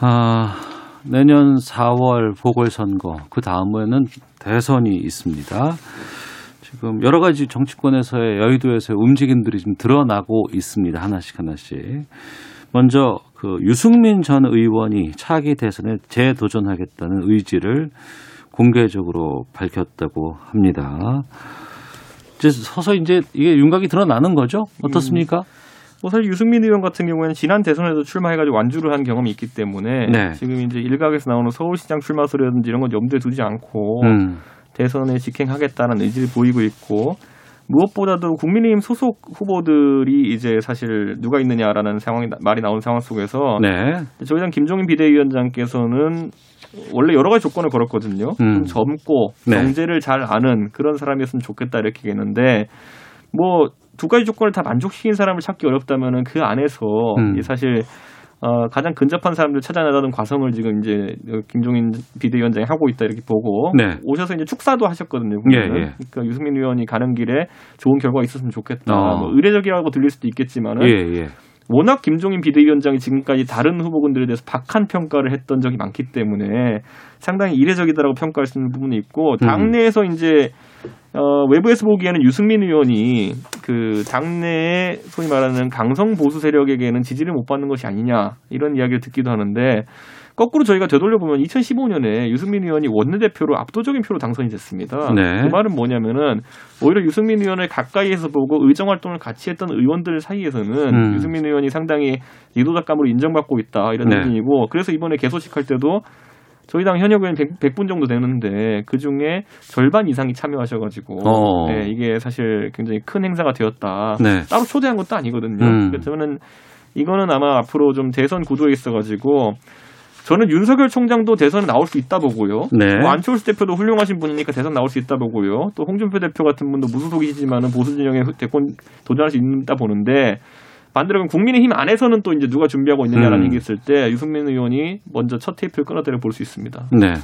아, 내년 4월 보궐선거 그 다음에는 대선이 있습니다. 지금 여러 가지 정치권에서의 여의도에서의 움직임들이 좀 드러나고 있습니다. 하나씩 하나씩. 먼저 그 유승민 전 의원이 차기 대선에 재도전하겠다는 의지를 공개적으로 밝혔다고 합니다. 이제 서서 이제 이게 윤곽이 드러나는 거죠? 어떻습니까? 뭐 사실 유승민 의원 같은 경우에는 지난 대선에도 출마해가지고 완주를 한 경험이 있기 때문에 네. 지금 이제 일각에서 나오는 서울시장 출마 소리라든지 이런 건 염두에 두지 않고 음. 대선에 직행하겠다는 의지를 보이고 있고 무엇보다도 국민의힘 소속 후보들이 이제 사실 누가 있느냐라는 상황이 나- 말이 나온 상황 속에서 네. 저희 당 김종인 비대위원장께서는 원래 여러 가지 조건을 걸었거든요. 음. 좀 젊고 네. 경제를 잘 아는 그런 사람이었으면 좋겠다 이렇게 했는데 뭐 두 가지 조건을 다 만족시킨 사람을 찾기 어렵다면은 그 안에서 음. 이 사실 어, 가장 근접한 사람들 찾아내다는 과정을 지금 이제 김종인 비대위원장이 하고 있다 이렇게 보고 네. 오셔서 이제 축사도 하셨거든요. 예. 예. 그러니까 유승민 의원이 가는 길에 좋은 결과가 있었으면 좋겠다. 어. 뭐 의례적이라고 들릴 수도 있겠지만은 예, 예. 워낙 김종인 비대위원장이 지금까지 다른 후보군들에 대해서 박한 평가를 했던 적이 많기 때문에 상당히 이례적이다라고 평가할 수 있는 부분이 있고 음. 당내에서 이제 어, 외부에서 보기에는 유승민 의원이 그 당내에 소위 말하는 강성 보수 세력에게는 지지를 못 받는 것이 아니냐 이런 이야기를 듣기도 하는데 거꾸로 저희가 되돌려 보면 2015년에 유승민 의원이 원내대표로 압도적인 표로 당선이 됐습니다. 네. 그 말은 뭐냐면은 오히려 유승민 의원을 가까이에서 보고 의정 활동을 같이 했던 의원들 사이에서는 음. 유승민 의원이 상당히 리더작감으로 인정받고 있다 이런 네. 느낌이고 그래서 이번에 개소식 할 때도 저희 당 현역 의원 100, 분 정도 되는데 그 중에 절반 이상이 참여하셔가지고 어. 네, 이게 사실 굉장히 큰 행사가 되었다. 네. 따로 초대한 것도 아니거든요. 음. 그래서 저는 이거는 아마 앞으로 좀 대선 구도에 있어가지고 저는 윤석열 총장도 대선에 나올 수 있다 보고요. 네. 뭐 안철수 대표도 훌륭하신 분이니까 대선 나올 수 있다 보고요. 또 홍준표 대표 같은 분도 무소속이시지만은 보수 진영에 대권 도전할 수 있다 보는데 반대로 그럼 국민의힘 안에서는 또 이제 누가 준비하고 있느냐라는 음. 얘기 있을 때 유승민 의원이 먼저 첫 테이프를 끊어대려 볼수 있습니다. 네.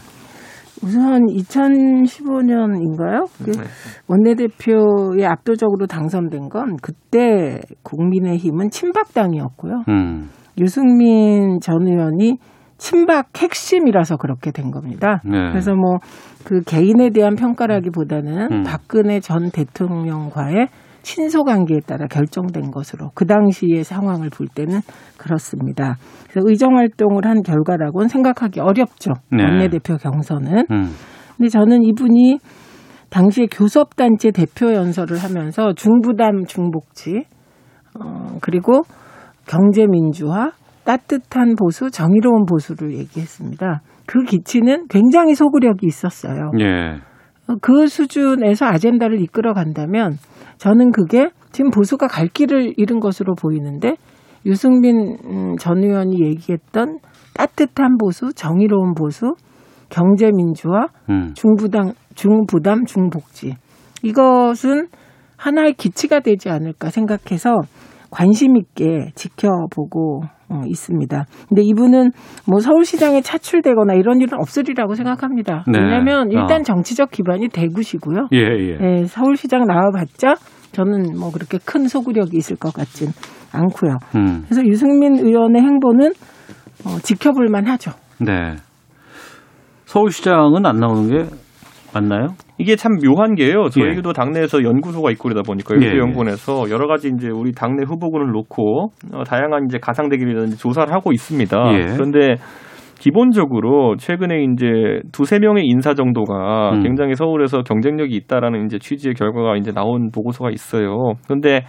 우선 2015년인가요? 그 네. 원내대표에 압도적으로 당선된 건 그때 국민의힘은 친박당이었고요. 음. 유승민 전 의원이 친박 핵심이라서 그렇게 된 겁니다. 네. 그래서 뭐 그 개인에 대한 평가라기보다는 음. 박근혜 전 대통령과의 친소 관계에 따라 결정된 것으로 그 당시의 상황을 볼 때는 그렇습니다. 그래서 의정 활동을 한 결과라고는 생각하기 어렵죠. 네. 원내대표 경선은. 음. 근데 저는 이분이 당시에 교섭단체 대표 연설을 하면서 중부담 중복지, 어, 그리고 경제 민주화, 따뜻한 보수, 정의로운 보수를 얘기했습니다. 그 기치는 굉장히 소구력이 있었어요. 예. 그 수준에서 아젠다를 이끌어 간다면 저는 그게 지금 보수가 갈 길을 잃은 것으로 보이는데 유승민 음, 전 의원이 얘기했던 따뜻한 보수, 정의로운 보수, 경제민주화, 음. 중부당, 중부담, 중복지. 이것은 하나의 기치가 되지 않을까 생각해서 관심 있게 지켜보고 어, 있습니다. 근데 이분은 뭐 서울시장에 차출되거나 이런 일은 없으리라고 생각합니다. 네. 왜냐하면 일단 어. 정치적 기반이 대구시고요. 예, 예. 예, 서울시장 나와봤자 저는 뭐 그렇게 큰 소구력이 있을 것 같진 않고요. 음. 그래서 유승민 의원의 행보는 어, 지켜볼 만하죠. 네. 서울시장은 안 나오는 게 맞나요? 이게 참 묘한 게요. 예. 저희도 당내에서 연구소가 있고 그러다 보니까 예, 예. 연구원에서 여러 가지 이제 우리 당내 후보군을 놓고 어, 다양한 이제 가상 대결이라든지 조사를 하고 있습니다. 예. 그런데 기본적으로 최근에 이제 두세 명의 인사 정도가 음. 굉장히 서울에서 경쟁력이 있다라는 이제 취지의 결과가 이제 나온 보고서가 있어요. 그런데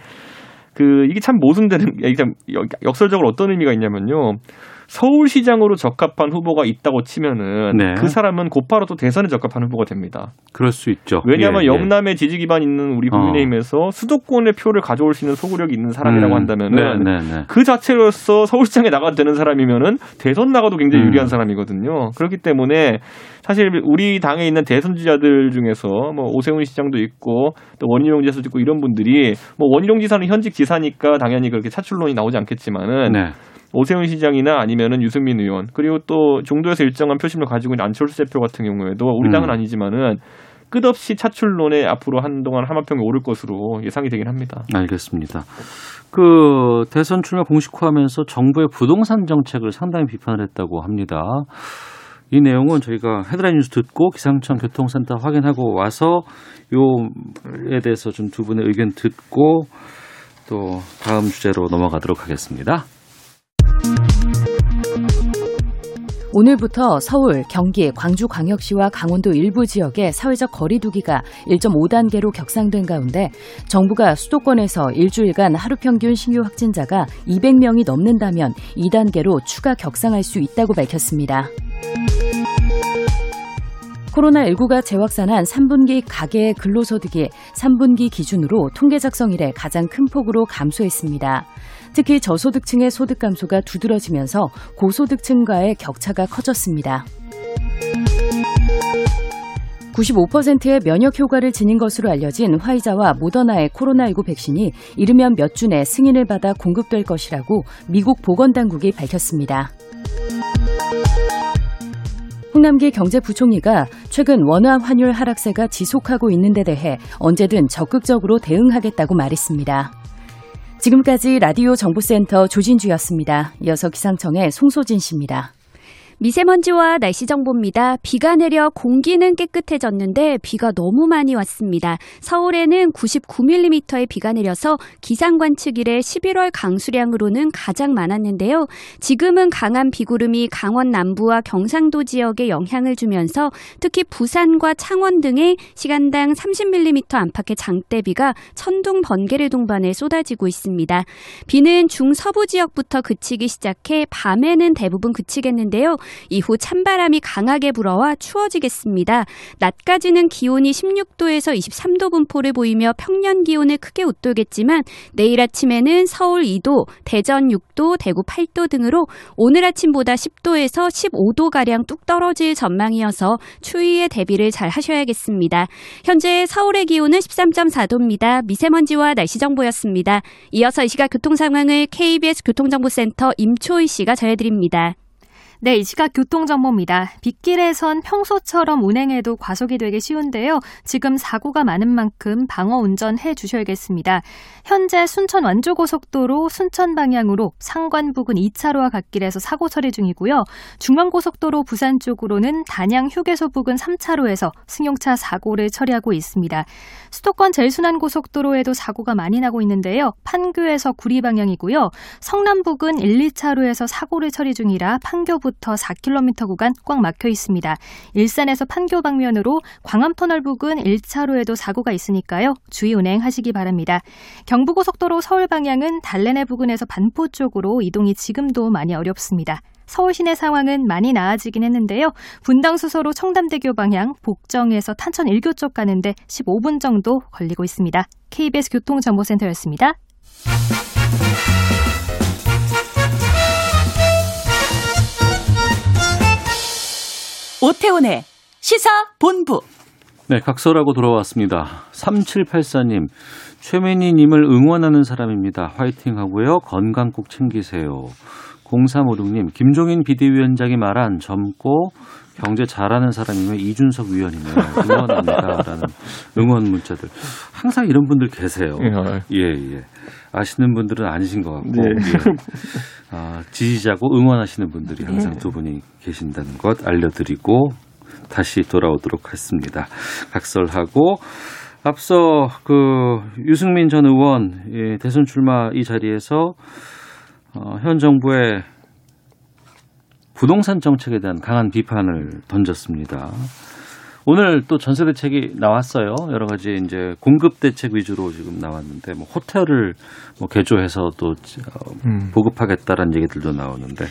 그 이게 참 모순되는 참 역- 역설적으로 어떤 의미가 있냐면요. 서울시장으로 적합한 후보가 있다고 치면은 네. 그 사람은 곧바로 또 대선에 적합한 후보가 됩니다. 그럴 수 있죠. 왜냐하면 예, 예. 영남에 지지 기반 있는 우리 국민의힘에서 수도권의 표를 가져올 수 있는 소구력이 있는 사람이라고 음. 한다면은 네, 네, 네. 그 자체로서 서울시장에 나가도 되는 사람이면은 대선 나가도 굉장히 음. 유리한 사람이거든요. 그렇기 때문에 사실 우리 당에 있는 대선 주자들 중에서 뭐 오세훈 시장도 있고 또 원희룡 지사도 있고 이런 분들이 뭐 원희룡 지사는 현직 지사니까 당연히 그렇게 차출론이 나오지 않겠지만은 네. 오세훈 시장이나 아니면은 유승민 의원 그리고 또 중도에서 일정한 표심을 가지고 있는 안철수 대표 같은 경우에도 우리 당은 음. 아니지만은 끝없이 차출론에 앞으로 한동안 하마평에 오를 것으로 예상이 되긴 합니다. 알겠습니다. 그 대선 출마 공식화하면서 정부의 부동산 정책을 상당히 비판을 했다고 합니다. 이 내용은 저희가 헤드라인 뉴스 듣고 기상청 교통센터 확인하고 와서 요에 대해서 좀 두 분의 의견 듣고 또 다음 주제로 넘어가도록 하겠습니다. 오늘부터 서울, 경기, 광주광역시와 강원도 일부 지역에 사회적 거리두기가 1.5단계로 격상된 가운데 정부가 수도권에서 일주일간 하루 평균 신규 확진자가 200명이 넘는다면 2단계로 추가 격상할 수 있다고 밝혔습니다. 코로나19가 재확산한 3분기 가계의 근로소득이 3분기 기준으로 통계 작성 이래 가장 큰 폭으로 감소했습니다. 특히 저소득층의 소득 감소가 두드러지면서 고소득층과의 격차가 커졌습니다. 95%의 면역 효과를 지닌 것으로 알려진 화이자와 모더나의 코로나19 백신이 이르면 몇 주 내 승인을 받아 공급될 것이라고 미국 보건당국이 밝혔습니다. 홍남기 경제부총리가 최근 원화 환율 하락세가 지속하고 있는 데 대해 언제든 적극적으로 대응하겠다고 말했습니다. 지금까지 라디오 정보센터 조진주였습니다. 이어서 기상청의 송소진 씨입니다. 미세먼지와 날씨 정보입니다. 비가 내려 공기는 깨끗해졌는데 비가 너무 많이 왔습니다. 서울에는 99mm의 비가 내려서 기상 관측 이래 11월 강수량으로는 가장 많았는데요. 지금은 강한 비구름이 강원 남부와 경상도 지역에 영향을 주면서 특히 부산과 창원 등에 시간당 30mm 안팎의 장대비가 천둥 번개를 동반해 쏟아지고 있습니다. 비는 중서부 지역부터 그치기 시작해 밤에는 대부분 그치겠는데요. 이후 찬바람이 강하게 불어와 추워지겠습니다. 낮까지는 기온이 16도에서 23도 분포를 보이며 평년 기온을 크게 웃돌겠지만 내일 아침에는 서울 2도, 대전 6도, 대구 8도 등으로 오늘 아침보다 10도에서 15도 가량 뚝 떨어질 전망이어서 추위에 대비를 잘 하셔야겠습니다. 현재 서울의 기온은 13.4도입니다. 미세먼지와 날씨 정보였습니다. 이어서 이 시각 교통 상황을 KBS 교통정보센터 임초희 씨가 전해드립니다. 네, 이 시각 교통정보입니다. 빗길에선 평소처럼 운행해도 과속이 되기 쉬운데요. 지금 사고가 많은 만큼 방어 운전해 주셔야겠습니다. 현재 순천 완주고속도로 순천 방향으로 상관 부근 2차로와 갓길에서 사고 처리 중이고요. 중앙고속도로 부산 쪽으로는 단양 휴게소 부근 3차로에서 승용차 사고를 처리하고 있습니다. 수도권 제일순환고속도로에도 사고가 많이 나고 있는데요. 판교에서 구리 방향이고요. 성남 부근 1, 2차로에서 사고를 처리 중이라 판교 부 부터 4km 구간 꽉 막혀 있습니다. 일산에서 판교 방면으로 광암터널 부근 1차로에도 사고가 있으니까요. 주의 운행하시기 바랍니다. 경부고속도로 서울 방향은 달래내 부근에서 반포 쪽으로 이동이 지금도 많이 어렵습니다. 서울 시내 상황은 많이 나아지긴 했는데요. 분당 수서로 청담대교 방향 복정에서 탄천 1교 쪽 가는데 15분 정도 걸리고 있습니다. KBS 교통정보센터였습니다. 오태훈의 시사 본부. 네, 각서라고 돌아왔습니다. 3784님, 최민희님을 응원하는 사람입니다. 화이팅 하고요. 건강 꼭 챙기세요. 0356님, 김종인 비대위원장이 말한 젊고 경제 잘하는 사람이면 이준석 위원이네요. 응원합니다. 라는 응원 문자들. 항상 이런 분들 계세요. 예, 예. 아시는 분들은 아니신 것 같고. 네. 예. 아, 지지자고 응원하시는 분들이 항상 두 분이 계신다는 것 알려드리고 다시 돌아오도록 하겠습니다. 각설하고 앞서 그 유승민 전 의원 예, 대선 출마 이 자리에서 어, 현 정부의 부동산 정책에 대한 강한 비판을 던졌습니다. 오늘 또 전세 대책이 나왔어요. 여러 가지 이제 공급 대책 위주로 지금 나왔는데 뭐 호텔을 뭐 개조해서 또 어, 음. 보급하겠다라는 얘기들도 나오는데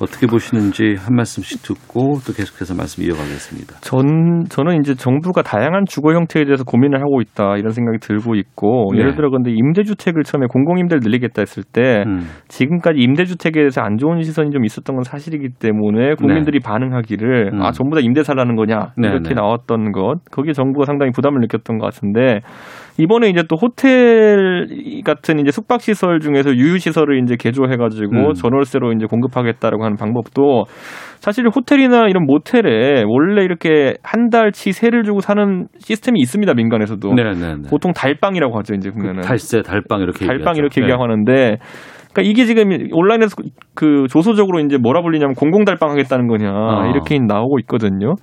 어떻게 보시는지 한 말씀씩 듣고 또 계속해서 말씀 이어가겠습니다. 전 저는 이제 정부가 다양한 주거 형태에 대해서 고민을 하고 있다 이런 생각이 들고 있고 네. 예를 들어 근데 임대주택을 처음에 공공임대를 늘리겠다 했을 때 음. 지금까지 임대주택에 대해서 안 좋은 시선이 좀 있었던 건 사실이기 때문에 국민들이 반응하기를 네. 음. 아 전부 다 임대 살라는 거냐 네, 이렇게 네. 나왔던 것 거기에 정부가 상당히 부담을 느꼈던 것 같은데 이번에 이제 또 호텔 같은 이제 숙박 시설 중에서 유유 시설을 이제 개조해 가지고 음. 전월세로 이제 공급하겠다라고 하는 방법도 사실 호텔이나 이런 모텔에 원래 이렇게 한 달치 세를 주고 사는 시스템이 있습니다 민간에서도 네, 네, 네. 보통 달방이라고 하죠 이제 보면은 달세, 달방 이렇게 달방 얘기하죠. 이렇게 네. 얘기하는데 그러니까 이게 지금 온라인에서 그 조소적으로 이제 뭐라 불리냐면 공공달방 하겠다는 거냐 아. 이렇게 나오고 있거든요.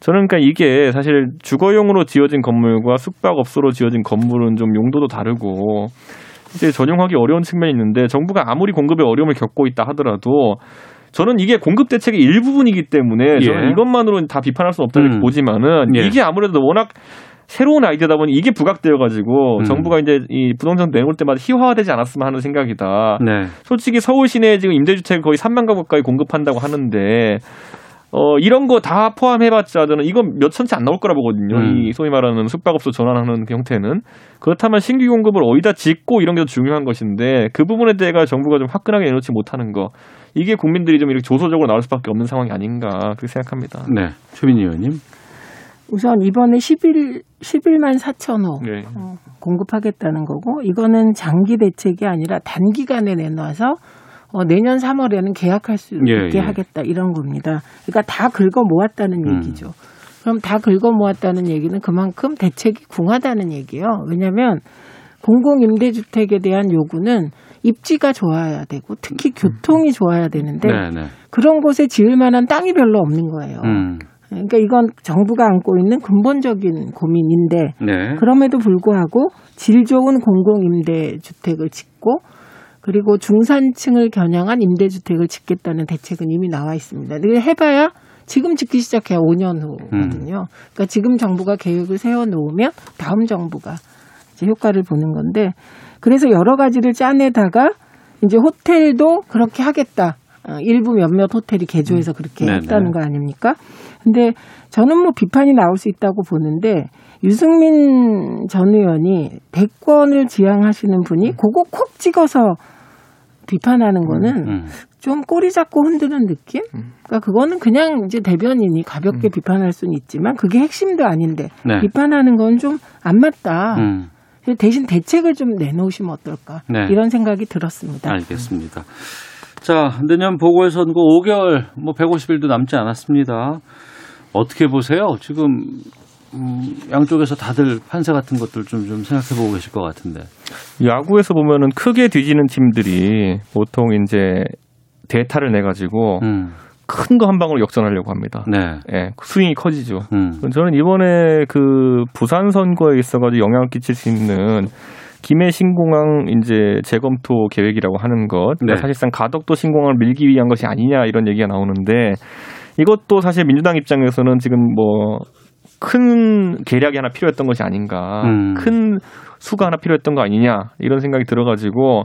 저는 그러니까 이게 사실 주거용으로 지어진 건물과 숙박업소로 지어진 건물은 좀 용도도 다르고 이제 전용하기 어려운 측면이 있는데 정부가 아무리 공급에 어려움을 겪고 있다 하더라도 저는 이게 공급 대책의 일부분이기 때문에 저는 예. 이것만으로는 다 비판할 수 없다 이렇게 음. 보지만은 예. 이게 아무래도 워낙 새로운 아이디어다 보니 이게 부각되어 가지고 음. 정부가 이제 이 부동산 내놓을 때마다 희화화되지 않았으면 하는 생각이다. 네. 솔직히 서울 시내에 지금 임대주택 거의 3만 가구 가까이 공급한다고 하는데 어, 이런 거 다 포함해봤자 저는 이건 몇 천치 안 나올 거라 보거든요. 음. 이 소위 말하는 숙박업소 전환하는 그 형태는. 그렇다면 신규 공급을 어디다 짓고 이런 게더 중요한 것인데 그 부분에 대해 정부가 좀 화끈하게 내놓지 못하는 거. 이게 국민들이 좀 이렇게 조소적으로 나올 수밖에 없는 상황이 아닌가 그렇게 생각합니다. 네. 최민희 의원님. 우선 이번에 11, 11만 4천 호 네. 어, 공급하겠다는 거고 이거는 장기 대책이 아니라 단기간에 내놔서 어, 내년 3월에는 계약할 수 예, 있게 예. 하겠다 이런 겁니다. 그러니까 다 긁어 모았다는 음. 얘기죠. 그럼 다 긁어 모았다는 얘기는 그만큼 대책이 궁하다는 얘기예요. 왜냐하면 공공임대주택에 대한 요구는 입지가 좋아야 되고 특히 교통이 좋아야 되는데 네, 네. 그런 곳에 지을 만한 땅이 별로 없는 거예요. 음. 그러니까 이건 정부가 안고 있는 근본적인 고민인데 네. 그럼에도 불구하고 질 좋은 공공임대주택을 짓고 그리고 중산층을 겨냥한 임대주택을 짓겠다는 대책은 이미 나와 있습니다. 근데 해봐야 지금 짓기 시작해야 5년 후거든요. 그러니까 지금 정부가 계획을 세워놓으면 다음 정부가 이제 효과를 보는 건데 그래서 여러 가지를 짜내다가 이제 호텔도 그렇게 하겠다. 어, 일부 몇몇 호텔이 개조해서 그렇게 네네. 했다는 거 아닙니까? 근데 저는 뭐 비판이 나올 수 있다고 보는데 유승민 전 의원이 대권을 지향하시는 분이 그거 콕 찍어서 비판하는 거는 음. 좀 꼬리 잡고 흔드는 느낌? 그러니까 그거는 그냥 이제 대변인이 가볍게 비판할 수는 있지만 그게 핵심도 아닌데 네. 비판하는 건 좀 안 맞다. 음. 대신 대책을 좀 내놓으시면 어떨까 네. 이런 생각이 들었습니다. 알겠습니다. 자, 내년 보궐선거 5개월, 뭐 150일도 남지 않았습니다. 어떻게 보세요? 지금 음, 양쪽에서 다들 판세 같은 것들 좀, 좀 생각해 보고 계실 것 같은데. 야구에서 보면은 크게 뒤지는 팀들이 보통 이제 대타를 내 가지고 큰거 한 방으로 역전하려고 합니다. 네. 예, 스윙이 커지죠. 음. 저는 이번에 그 부산 선거에 있어가지고 영향을 끼칠 수 있는 김해 신공항 이제 재검토 계획이라고 하는 것, 그러니까 네. 사실상 가덕도 신공항을 밀기 위한 것이 아니냐 이런 얘기가 나오는데 이것도 사실 민주당 입장에서는 지금 뭐 큰 계략이 하나 필요했던 것이 아닌가, 음. 큰 수가 하나 필요했던 거 아니냐 이런 생각이 들어가지고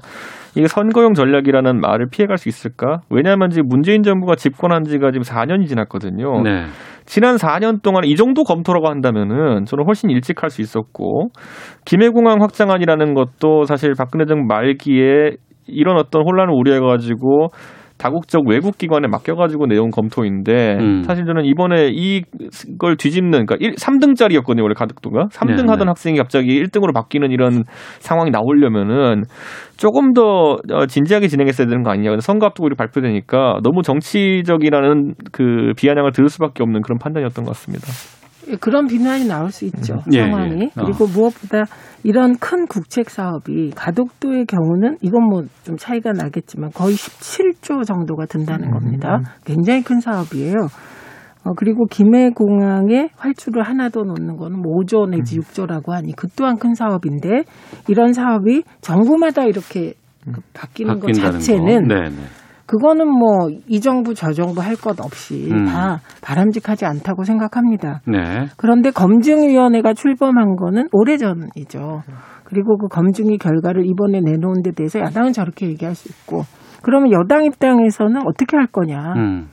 이게 선거용 전략이라는 말을 피해갈 수 있을까? 왜냐하면 지금 문재인 정부가 집권한 지가 지금 4년이 지났거든요. 네. 지난 4년 동안 이 정도 검토라고 한다면은 저는 훨씬 일찍 할 수 있었고 김해공항 확장안이라는 것도 사실 박근혜 정부 말기에 이런 어떤 혼란을 우려해가지고 다국적 외국 기관에 맡겨가지고 내용 검토인데 음. 사실 저는 이번에 이걸 뒤집는 그러니까 1, 3등짜리였거든요 원래 가덕도가 3등 네, 하던 네. 학생이 갑자기 1등으로 바뀌는 이런 상황이 나오려면은 조금 더 어, 진지하게 진행했어야 되는 거 아니냐. 선거 앞두고 이렇게 발표되니까 너무 정치적이라는 그 비아냥을 들을 수밖에 없는 그런 판단이었던 것 같습니다. 예, 그런 비난이 나올 수 있죠 예, 상황이 예. 어. 그리고 무엇보다 이런 큰 국책 사업이 가덕도의 경우는 이건 뭐 좀 차이가 나겠지만 거의 17조 정도가 든다는 겁니다. 굉장히 큰 사업이에요. 어, 그리고 김해공항에 활주를 하나 더 놓는 거는 뭐 5조 내지 6조라고 하니 그 또한 큰 사업인데 이런 사업이 정부마다 이렇게 그 바뀌는 것 자체는 거. 그거는 뭐 이 정부 저 정부 할 것 없이 음. 다 바람직하지 않다고 생각합니다. 네. 그런데 검증위원회가 출범한 거는 오래전이죠. 그리고 그 검증이 결과를 이번에 내놓은 데 대해서 야당은 저렇게 얘기할 수 있고 그러면 여당 입장에서는 어떻게 할 거냐. 음.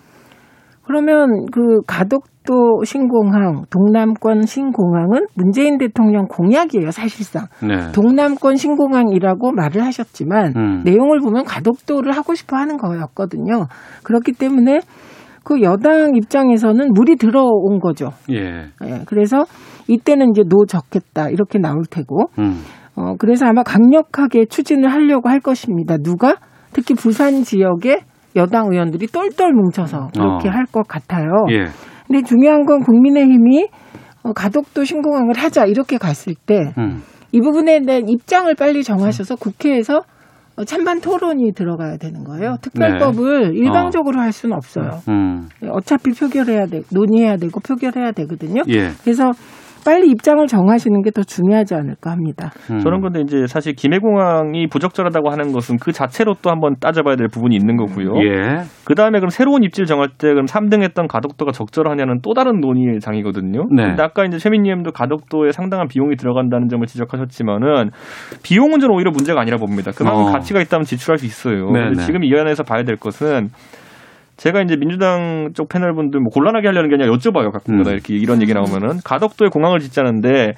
그러면 그 가덕도 신공항, 동남권 신공항은 문재인 대통령 공약이에요, 사실상. 네. 동남권 신공항이라고 말을 하셨지만 음. 내용을 보면 가덕도를 하고 싶어 하는 거였거든요. 그렇기 때문에 그 여당 입장에서는 물이 들어온 거죠. 예. 예, 그래서 이때는 이제 노 적겠다 이렇게 나올 테고 음. 어, 그래서 아마 강력하게 추진을 하려고 할 것입니다. 누가? 특히 부산 지역에 여당 의원들이 똘똘 뭉쳐서 그렇게 어. 할것 같아요. 예. 근데 중요한 건 국민의힘이 어, 가덕도 신공항을 하자 이렇게 갔을 때이 음. 부분에 대한 입장을 빨리 정하셔서 국회에서 어, 찬반 토론이 들어가야 되는 거예요. 특별법을 네. 일방적으로 할 수는 없어요. 음. 어차피 표결해야 돼, 논의해야 되고 표결해야 되거든요. 예. 그래서 빨리 입장을 정하시는 게 더 중요하지 않을까 합니다. 음. 저는 근데 이제 사실 김해공항이 부적절하다고 하는 것은 그 자체로 또 한번 따져봐야 될 부분이 있는 거고요. 예. 그 다음에 그럼 새로운 입지를 정할 때 그럼 3등 했던 가덕도가 적절하냐는 또 다른 논의의 장이거든요. 네. 근데 아까 이제 최민님도 가덕도에 상당한 비용이 들어간다는 점을 지적하셨지만은 비용은 저는 오히려 문제가 아니라 봅니다. 그만큼 어. 가치가 있다면 지출할 수 있어요. 네, 근데 네. 지금 이 안에서 봐야 될 것은 제가 이제 민주당 쪽 패널 분들 뭐 곤란하게 하려는 게 아니라 여쭤봐요 가끔가다 음. 이렇게 이런 얘기 나오면은 가덕도에 공항을 짓자는데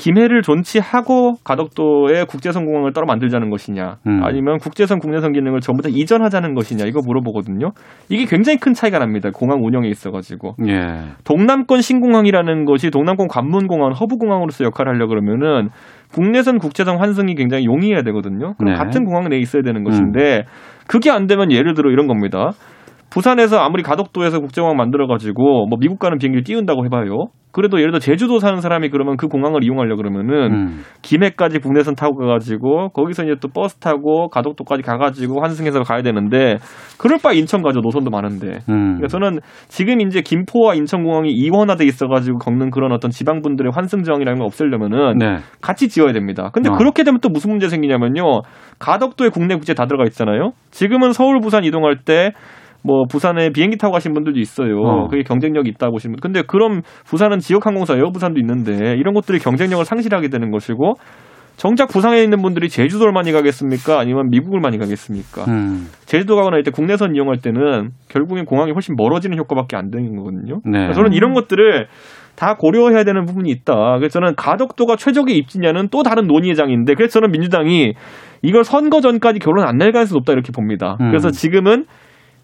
김해를 존치하고 가덕도에 국제선 공항을 따로 만들자는 것이냐 음. 아니면 국제선 국내선 기능을 전부 다 이전하자는 것이냐 이거 물어보거든요. 이게 굉장히 큰 차이가 납니다. 공항 운영에 있어가지고 예. 동남권 신공항이라는 것이 동남권 관문공항, 허브공항으로서 역할을 하려 그러면은 국내선 국제선 환승이 굉장히 용이해야 되거든요. 그럼 네. 같은 공항 내에 있어야 되는 것인데 그게 안 되면 예를 들어 이런 겁니다. 부산에서 아무리 가덕도에서 국제공항 만들어가지고 뭐 미국 가는 비행기를 띄운다고 해봐요. 그래도 예를 들어 제주도 사는 사람이 그러면 그 공항을 이용하려 그러면은 음. 김해까지 국내선 타고 가가지고 거기서 이제 또 버스 타고 가덕도까지 가가지고 환승해서 가야 되는데 그럴 바에 인천 가죠 노선도 많은데 음. 그러니까 저는 지금 이제 김포와 인천공항이 이원화돼 있어가지고 겪는 그런 어떤 지방분들의 환승정이라는 걸 없애려면은 네. 같이 지어야 됩니다. 근데 어. 그렇게 되면 또 무슨 문제 생기냐면요. 가덕도에 국내 국제 다 들어가 있잖아요. 지금은 서울 부산 이동할 때 뭐 부산에 비행기 타고 가신 분들도 있어요. 어. 그게 경쟁력이 있다고 보시면. 근데 그럼 부산은 지역 항공사 에어부산도 있는데 이런 것들이 경쟁력을 상실하게 되는 것이고 정작 부산에 있는 분들이 제주도를 많이 가겠습니까? 아니면 미국을 많이 가겠습니까? 음. 제주도 가거나 이때 국내선 이용할 때는 결국엔 공항이 훨씬 멀어지는 효과밖에 안 되는 거거든요. 네. 그래서 저는 이런 것들을 다 고려해야 되는 부분이 있다. 그래서 저는 가덕도가 최적의 입지냐는 또 다른 논의의 장인데 그래서 저는 민주당이 이걸 선거 전까지 결론 안 낼 가능성이 높다 이렇게 봅니다. 음. 그래서 지금은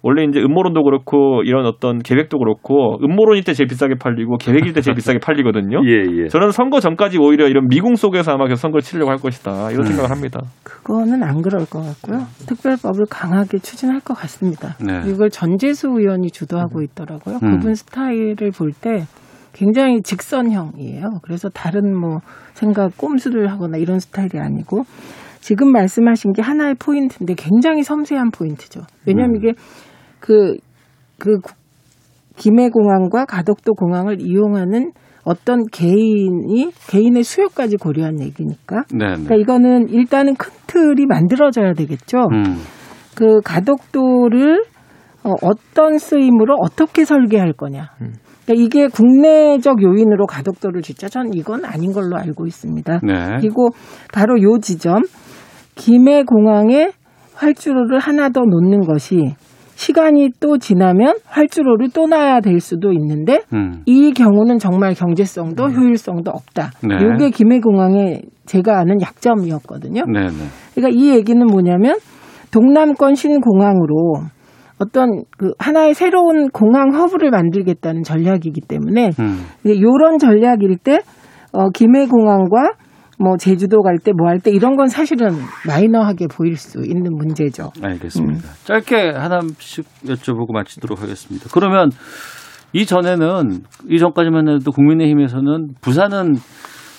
원래 이제 음모론도 그렇고 이런 어떤 계획도 그렇고 음모론일 때 제일 비싸게 팔리고 계획일 때 제일 비싸게 팔리거든요. 예, 예. 저는 선거 전까지 오히려 이런 미궁 속에서 아마 계속 선거를 치려고 할 것이다 이런 음. 생각을 합니다. 그거는 안 그럴 것 같고요. 특별법을 강하게 추진할 것 같습니다. 네. 이걸 전재수 의원이 주도하고 있더라고요. 음. 그분 스타일을 볼 때 굉장히 직선형이에요. 그래서 다른 뭐 생각 꼼수를 하거나 이런 스타일이 아니고 지금 말씀하신 게 하나의 포인트인데 굉장히 섬세한 포인트죠. 왜냐하면 음. 이게 그, 그 구- 김해공항과 가덕도 공항을 이용하는 어떤 개인이 개인의 수요까지 고려한 얘기니까. 네, 그러니까 네. 이거는 일단은 큰 틀이 만들어져야 되겠죠. 음. 그 가덕도를 어, 어떤 쓰임으로 어떻게 설계할 거냐. 그러니까 이게 국내적 요인으로 가덕도를 짓자. 전 이건 아닌 걸로 알고 있습니다. 네. 그리고 바로 요 지점 김해 공항에 활주로를 하나 더 놓는 것이 시간이 또 지나면 활주로를 또 놔야 될 수도 있는데 음. 이 경우는 정말 경제성도 효율성도 없다. 네. 이게 김해공항의 제가 아는 약점이었거든요. 네, 네. 그러니까 이 얘기는 뭐냐면 동남권 신공항으로 어떤 그 하나의 새로운 공항 허브를 만들겠다는 전략이기 때문에 음. 이런 전략일 때 어, 김해공항과 뭐 제주도 갈 때 뭐 할 때 이런 건 사실은 마이너하게 보일 수 있는 문제죠. 알겠습니다. 짧게 하나씩 여쭤보고 마치도록 하겠습니다. 그러면 이전에는 이전까지만 해도 국민의힘에서는 부산은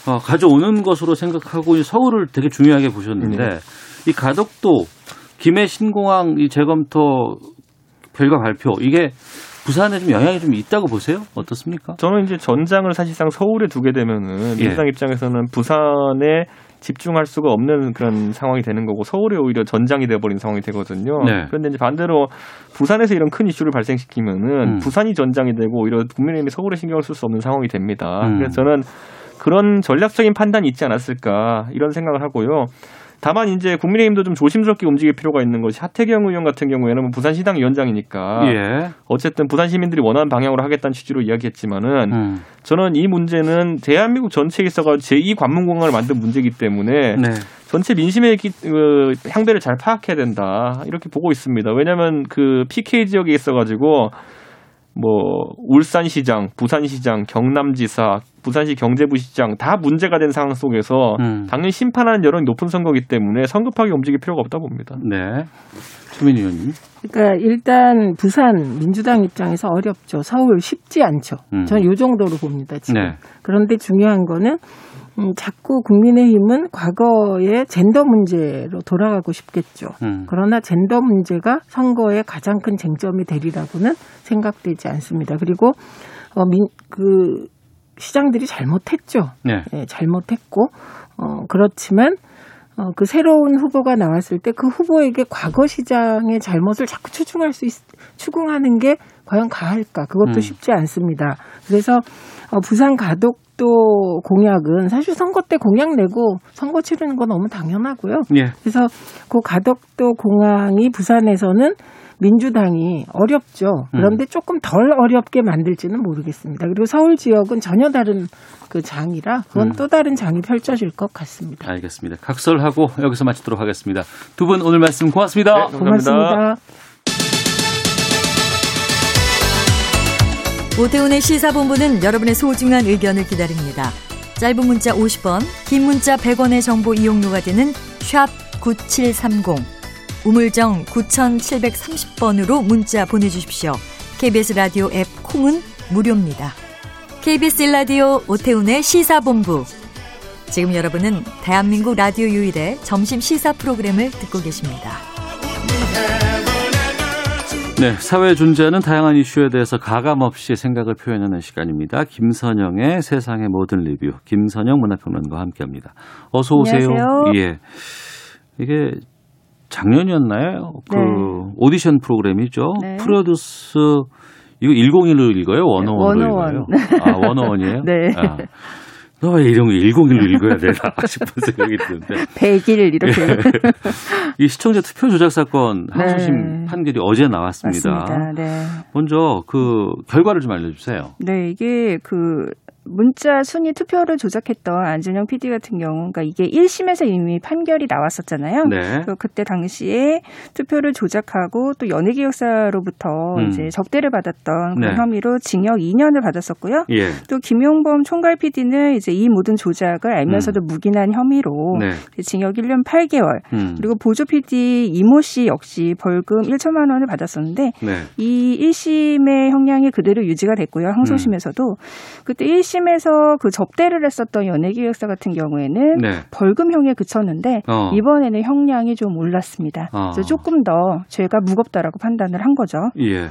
어, 가져오는 것으로 생각하고 이 서울을 되게 중요하게 보셨는데 네. 이 가덕도 김해 신공항 이 재검토 결과 발표 이게 부산에 좀 영향이 좀 있다고 보세요? 어떻습니까? 저는 이제 전장을 사실상 서울에 두게 되면은 예. 민주당 입장에서는 부산에 집중할 수가 없는 그런 상황이 되는 거고 서울에 오히려 전장이 돼버린 상황이 되거든요. 네. 그런데 이제 반대로 부산에서 이런 큰 이슈를 발생시키면은 음. 부산이 전장이 되고 오히려 국민의힘이 서울에 신경을 쓸 수 없는 상황이 됩니다. 음. 그래서 저는 그런 전략적인 판단이 있지 않았을까 이런 생각을 하고요. 다만 이제 국민의힘도 좀 조심스럽게 움직일 필요가 있는 것이 하태경 의원 같은 경우에는 뭐 부산 시당 위원장이니까 예. 어쨌든 부산 시민들이 원하는 방향으로 하겠다는 취지로 이야기했지만은 음. 저는 이 문제는 대한민국 전체에 있어가 제2 관문공항을 만든 문제이기 때문에 네. 전체 민심의 기- 그 향배를 잘 파악해야 된다 이렇게 보고 있습니다. 왜냐하면 그 PK 지역에 있어가지고 뭐 울산시장, 부산시장, 경남지사, 부산시 경제부시장 다 문제가 된 상황 속에서 음. 당연히 심판하는 여론이 높은 선거이기 때문에 성급하게 움직일 필요가 없다 봅니다. 네. 수민 의원님. 그러니까 일단 부산 민주당 입장에서 어렵죠. 서울 쉽지 않죠. 음. 저는 요 정도로 봅니다. 지금. 네. 그런데 중요한 거는 음, 자꾸 국민의힘은 과거의 젠더 문제로 돌아가고 싶겠죠. 음. 그러나 젠더 문제가 선거의 가장 큰 쟁점이 되리라고는 생각되지 않습니다. 그리고 어, 민, 그 시장들이 잘못했죠. 네. 예, 잘못했고 어, 그렇지만 어, 그 새로운 후보가 나왔을 때 그 후보에게 과거 시장의 잘못을 자꾸 추궁할 수 있, 추궁하는 게 과연 가할까? 그것도 음. 쉽지 않습니다. 그래서 어, 부산 가덕 가덕도 공약은 사실 선거 때 공약 내고 선거 치르는 건 너무 당연하고요. 예. 그래서 그 가덕도 공항이 부산에서는 민주당이 어렵죠. 그런데 조금 덜 어렵게 만들지는 모르겠습니다. 그리고 서울 지역은 전혀 다른 그 장이라 그건 음. 또 다른 장이 펼쳐질 것 같습니다. 알겠습니다. 각설하고 여기서 마치도록 하겠습니다. 두 분 오늘 말씀 고맙습니다. 고맙습니다. 오태훈의 시사본부는 여러분의 소중한 의견을 기다립니다. 짧은 문자 50원, 긴 문자 100원의 정보 이용료가 되는 샵 9730, 우물정 9730번으로 문자 보내주십시오. KBS 라디오 앱 콩은 무료입니다. KBS 라디오 오태훈의 시사본부. 지금 여러분은 대한민국 라디오 유일의 점심 시사 프로그램을 듣고 계십니다. 네, 사회에 존재하는 다양한 이슈에 대해서 가감 없이 생각을 표현하는 시간입니다. 김선영의 세상의 모든 리뷰, 김선영 문화평론가와 함께합니다. 어서 오세요. 안녕하세요. 예, 이게 작년이었나요? 그 네. 오디션 프로그램이죠. 네. 프로듀스 이거 101로 읽어요? 101로 네, 읽어요? 101. 아, 101이에요? 네. 아. 너왜 이런 거 101로 읽어야 되나 싶은 생각이 드는데. 100일 이렇게. 이 시청자 투표 조작 사건 네. 항소심 판결이 어제 나왔습니다. 맞습니다. 네. 먼저 그 결과를 좀 알려주세요. 네, 이게 그 문자 순위 투표를 조작했던 안준영 PD 같은 경우, 그러니까 이게 1심에서 이미 판결이 나왔었잖아요. 네. 그때 당시에 투표를 조작하고 또 연예기획사로부터 음. 이제 적대를 받았던 그런 네. 혐의로 징역 2년을 받았었고요. 예. 또 김용범 총괄 PD는 이제 이 모든 조작을 알면서도 묵인한 혐의로 음. 네. 징역 1년 8개월. 음. 그리고 보조 PD 이모 씨 역시 벌금 1천만 원을 받았었는데 네. 이 1심의 형량이 그대로 유지가 됐고요. 항소심에서도 그때 1심 에서 그 접대를 했었던 연예기획사 같은 경우에는 네. 벌금형에 그쳤는데 어. 이번에는 형량이 좀 올랐습니다. 어. 그래서 조금 더 죄가 무겁다라고 판단을 한 거죠. 예.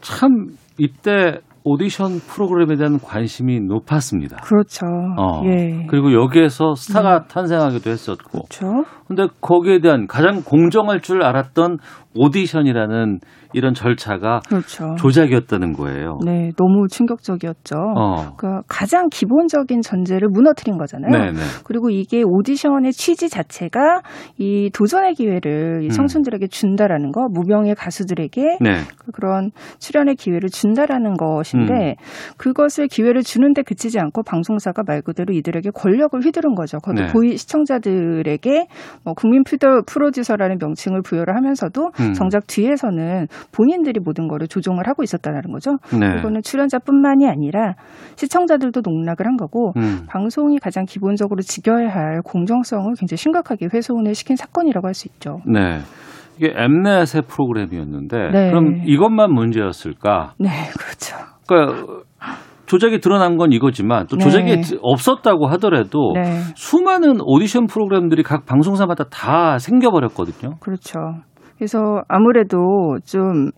참 이때 오디션 프로그램에 대한 관심이 높았습니다. 그렇죠. 어. 예. 그리고 여기에서 스타가 탄생하기도 했었고. 그렇죠. 근데 거기에 대한 가장 공정할 줄 알았던 오디션이라는 이런 절차가 그렇죠. 조작이었다는 거예요. 네, 너무 충격적이었죠. 어. 그러니까 가장 기본적인 전제를 무너뜨린 거잖아요. 네네. 그리고 이게 오디션의 취지 자체가 이 도전의 기회를 이 음. 청춘들에게 준다라는 거, 무명의 가수들에게 네. 그런 출연의 기회를 준다라는 것인데 음. 그것을 기회를 주는데 그치지 않고 방송사가 말 그대로 이들에게 권력을 휘두른 거죠. 그것도 네. 고위 시청자들에게 뭐 국민 프로- 프로듀서라는 명칭을 부여를 하면서도 음. 정작 뒤에서는 본인들이 모든 거를 조종을 하고 있었다는 거죠. 네. 이거는 출연자뿐만이 아니라 시청자들도 농락을 한 거고 음. 방송이 가장 기본적으로 지켜야 할 공정성을 굉장히 심각하게 훼손을 시킨 사건이라고 할 수 있죠. 네. 이게 엠넷의 프로그램이었는데 네. 그럼 이것만 문제였을까? 네, 그렇죠. 그러니까 조작이 드러난 건 이거지만 또 네. 조작이 없었다고 하더라도 네. 수많은 오디션 프로그램들이 각 방송사마다 다 생겨버렸거든요. 그렇죠. 그래서 아무래도 좀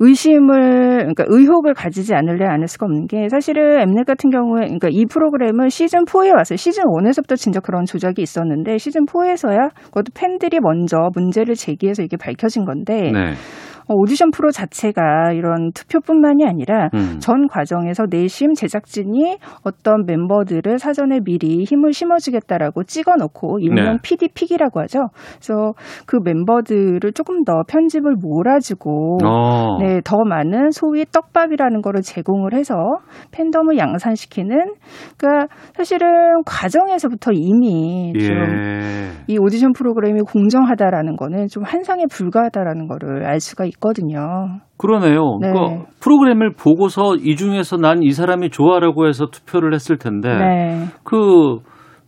의심을 그러니까 의혹을 가지지 않을래 않을 수가 없는 게 사실은 엠넷 같은 경우에 그러니까 이 프로그램은 시즌 4에 왔어요. 시즌 1에서부터 진짜 그런 조작이 있었는데 시즌 4에서야 그것도 팬들이 먼저 문제를 제기해서 이게 밝혀진 건데 네. 어, 오디션 프로 자체가 이런 투표뿐만이 아니라 음. 전 과정에서 내심 제작진이 어떤 멤버들을 사전에 미리 힘을 심어주겠다라고 찍어놓고 일명 네. PD 픽이라고 하죠. 그래서 그 멤버들을 조금 더 편집을 몰아주고 어. 네, 더 많은 소위 떡밥이라는 거를 제공을 해서 팬덤을 양산시키는 그러니까 사실은 과정에서부터 이미 좀 예. 이 오디션 프로그램이 공정하다라는 거는 좀 환상에 불과하다라는 거를 알 수가 있 거든요. 그러네요. 네. 그러니까 프로그램을 보고서 이 중에서 난 이 사람이 좋아라고 해서 투표를 했을 텐데 네. 그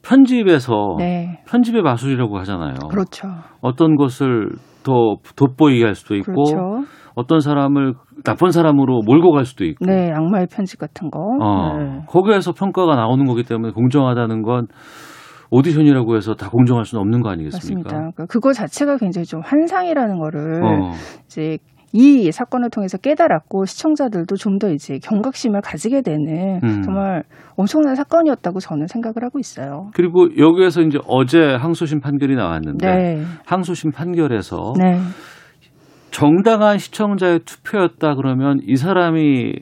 편집에서 네. 편집의 마술이라고 하잖아요. 그렇죠. 어떤 것을 더 돋보이게 할 수도 있고 그렇죠. 어떤 사람을 나쁜 사람으로 몰고 갈 수도 있고 네, 악마의 편지 같은 거. 어, 네. 거기에서 평가가 나오는 거기 때문에 공정하다는 건 오디션이라고 해서 다 공정할 수는 없는 거 아니겠습니까? 맞습니다. 그러니까 그거 자체가 굉장히 좀 환상이라는 거를 어. 이제 이 사건을 통해서 깨달았고 시청자들도 좀 더 이제 경각심을 가지게 되는 음. 정말 엄청난 사건이었다고 저는 생각을 하고 있어요. 그리고 여기에서 이제 어제 항소심 판결이 나왔는데 네. 항소심 판결에서 네. 정당한 시청자의 투표였다 그러면 이 사람이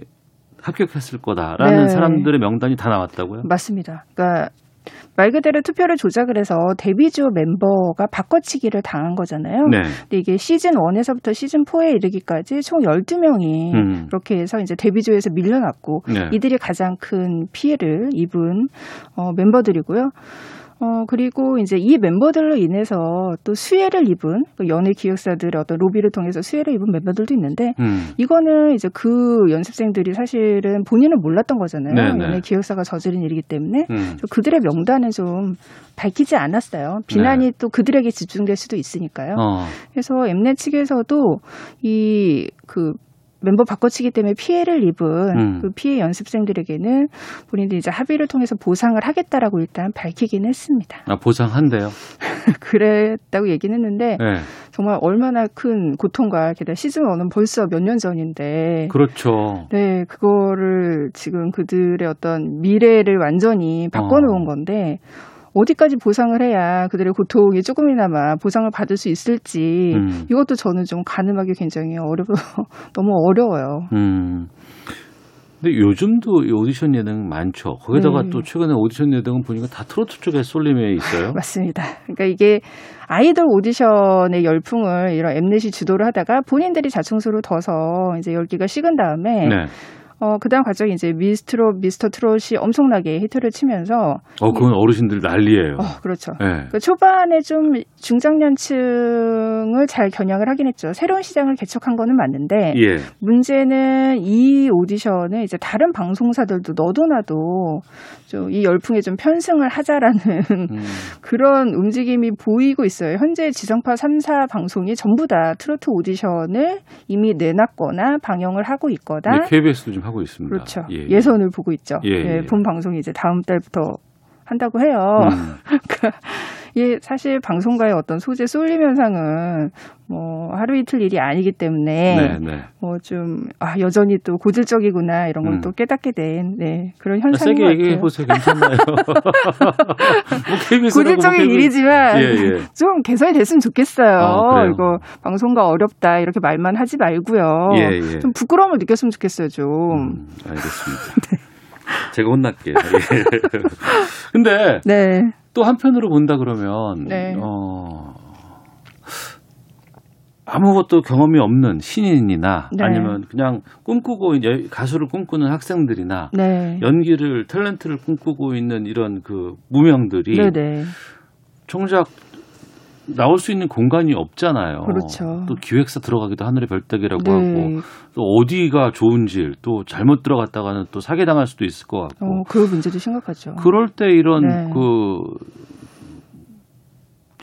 합격했을 거다라는 네. 사람들의 명단이 다 나왔다고요? 맞습니다. 그러니까 말 그대로 투표를 조작을 해서 데뷔조 멤버가 바꿔치기를 당한 거잖아요. 네. 근데 이게 시즌 1에서부터 시즌 4에 이르기까지 총 12명이 음. 그렇게 해서 이제 데뷔조에서 밀려났고 네. 이들이 가장 큰 피해를 입은 어, 멤버들이고요. 어, 그리고 이제 이 멤버들로 인해서 또 수혜를 입은 그 연예 기획사들의 어떤 로비를 통해서 수혜를 입은 멤버들도 있는데 음. 이거는 이제 그 연습생들이 사실은 본인은 몰랐던 거잖아요. 네네. 연예 기획사가 저지른 일이기 때문에 음. 좀 그들의 명단은 좀 밝히지 않았어요. 비난이 또 그들에게 집중될 수도 있으니까요. 네. 어. 그래서 엠넷 측에서도 이그 멤버 바꿔치기 때문에 피해를 입은 음. 그 피해 연습생들에게는 본인들이 이제 합의를 통해서 보상을 하겠다라고 일단 밝히긴 했습니다. 아, 보상한대요. 그랬다고 얘기는 했는데 네. 정말 얼마나 큰 고통과 게다가 시즌 1은 벌써 몇 년 전인데 그렇죠. 네, 그거를 지금 그들의 어떤 미래를 완전히 바꿔놓은 건데, 어디까지 보상을 해야 그들의 고통이 조금이나마 보상을 받을 수 있을지, 음. 이것도 저는 좀 가늠하기 굉장히 어려, 너무 어려워요. 음. 근데 요즘도 이 오디션 예능 많죠. 거기다가 네. 또 최근에 오디션 예능은 보니까 다 트로트 쪽에 쏠림해 있어요. 맞습니다. 그러니까 이게 아이돌 오디션의 열풍을 이런 엠넷이 주도를 하다가 본인들이 자충수를 둬서 이제 열기가 식은 다음에, 네. 어, 그 다음 과정이 이제 미스트롯, 미스터 트롯이 엄청나게 히트를 치면서, 어, 그건 어르신들 난리예요. 어, 그렇죠. 네. 그 초반에 좀 중장년층을 잘 겨냥을 하긴 했죠. 새로운 시장을 개척한 거는 맞는데 예. 문제는 이 오디션을 이제 다른 방송사들도 너도 나도 좀 이 열풍에 좀 편승을 하자라는 음. 그런 움직임이 보이고 있어요. 현재 지정파 3사 방송이 전부 다 트로트 오디션을 이미 내놨거나 방영을 하고 있거나 네, KBS도 좀 하고 있습니다. 그렇죠. 예, 예, 선을 보고 있죠. 예, 예. 본 방송이 이제 다음 달부터 한다고 해요. 음. 그러니까 이 사실 방송가의 어떤 소재 쏠림 현상은 뭐 하루 이틀 일이 아니기 때문에 네, 네. 뭐좀 아 여전히 또 고질적이구나 이런 걸 음. 또 깨닫게 된 네, 그런 현상인 세게 것 얘기해. 보세요. 괜찮나요? 뭐 라고 고질적인 뭐 일이지만 예, 예. 좀 개선이 됐으면 좋겠어요. 아? 이거 방송가 어렵다 이렇게 말만 하지 말고요. 예, 예. 좀 부끄러움을 느꼈으면 좋겠어요. 좀. 음, 알겠습니다. 제가 혼날게요. 예. 근데 네. 또 한편으로 본다 그러면 네. 어, 아무것도 경험이 없는 신인이나 네. 아니면 그냥 꿈꾸고 이제 가수를 꿈꾸는 학생들이나 네. 연기를 탤런트를 꿈꾸고 있는 이런 그 무명들이 네 네. 정작 나올 수 있는 공간이 없잖아요. 그렇죠. 또 기획사 들어가기도 하늘의 별따기라고 네. 하고 또 어디가 좋은지 또 잘못 들어갔다가는 또 사기당할 수도 있을 것 같고 어, 그 문제도 심각하죠. 그럴 때 이런 네. 그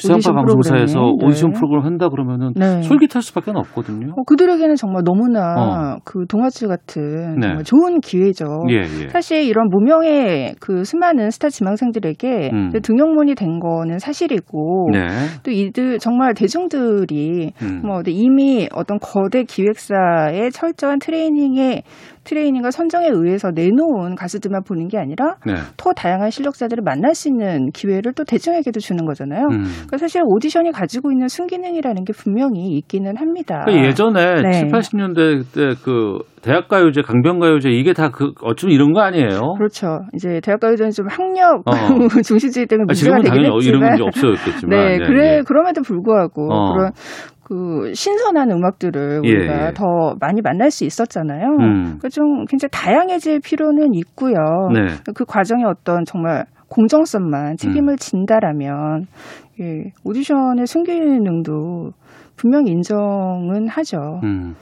오디션 방송사에서 네. 오디션 프로그램 한다 그러면은 네. 솔깃할 수밖에 없거든요. 어, 그들에게는 정말 너무나 어. 그 동화줄 같은 네. 정말 좋은 기회죠. 예, 예. 사실 이런 무명의 그 수많은 스타 지망생들에게 음. 등용문이 된 거는 사실이고 네. 또 이들 정말 대중들이 음. 뭐 이미 어떤 거대 기획사의 철저한 트레이닝에 트레이닝과 선정에 의해서 내놓은 가수들만 보는 게 아니라 네. 더 다양한 실력자들을 만날 수 있는 기회를 또 대중에게도 주는 거잖아요. 음. 그러니까 사실 오디션이 가지고 있는 순기능이라는 게 분명히 있기는 합니다. 그러니까 예전에 네. 7, 80년대 때그 대학가요제, 강변가요제 이게 다 그 어쩜 이런 거 아니에요? 그렇죠. 이제 대학가요제는 좀 학력 어. 중시주의 때문에 아, 문제가 지금은 되긴 당연히 이런 했지만 문제 없어졌겠지만. 네, 네, 그래 예. 그럼에도 불구하고 어. 그런 그 신선한 음악들을 예, 우리가 예. 더 많이 만날 수 있었잖아요. 음. 그러니까 좀 굉장히 다양해질 필요는 있고요. 네. 그 과정에 어떤 정말 공정성만 책임을 진다라면 예, 오디션의 순기능도 분명히 인정은 하죠. 음.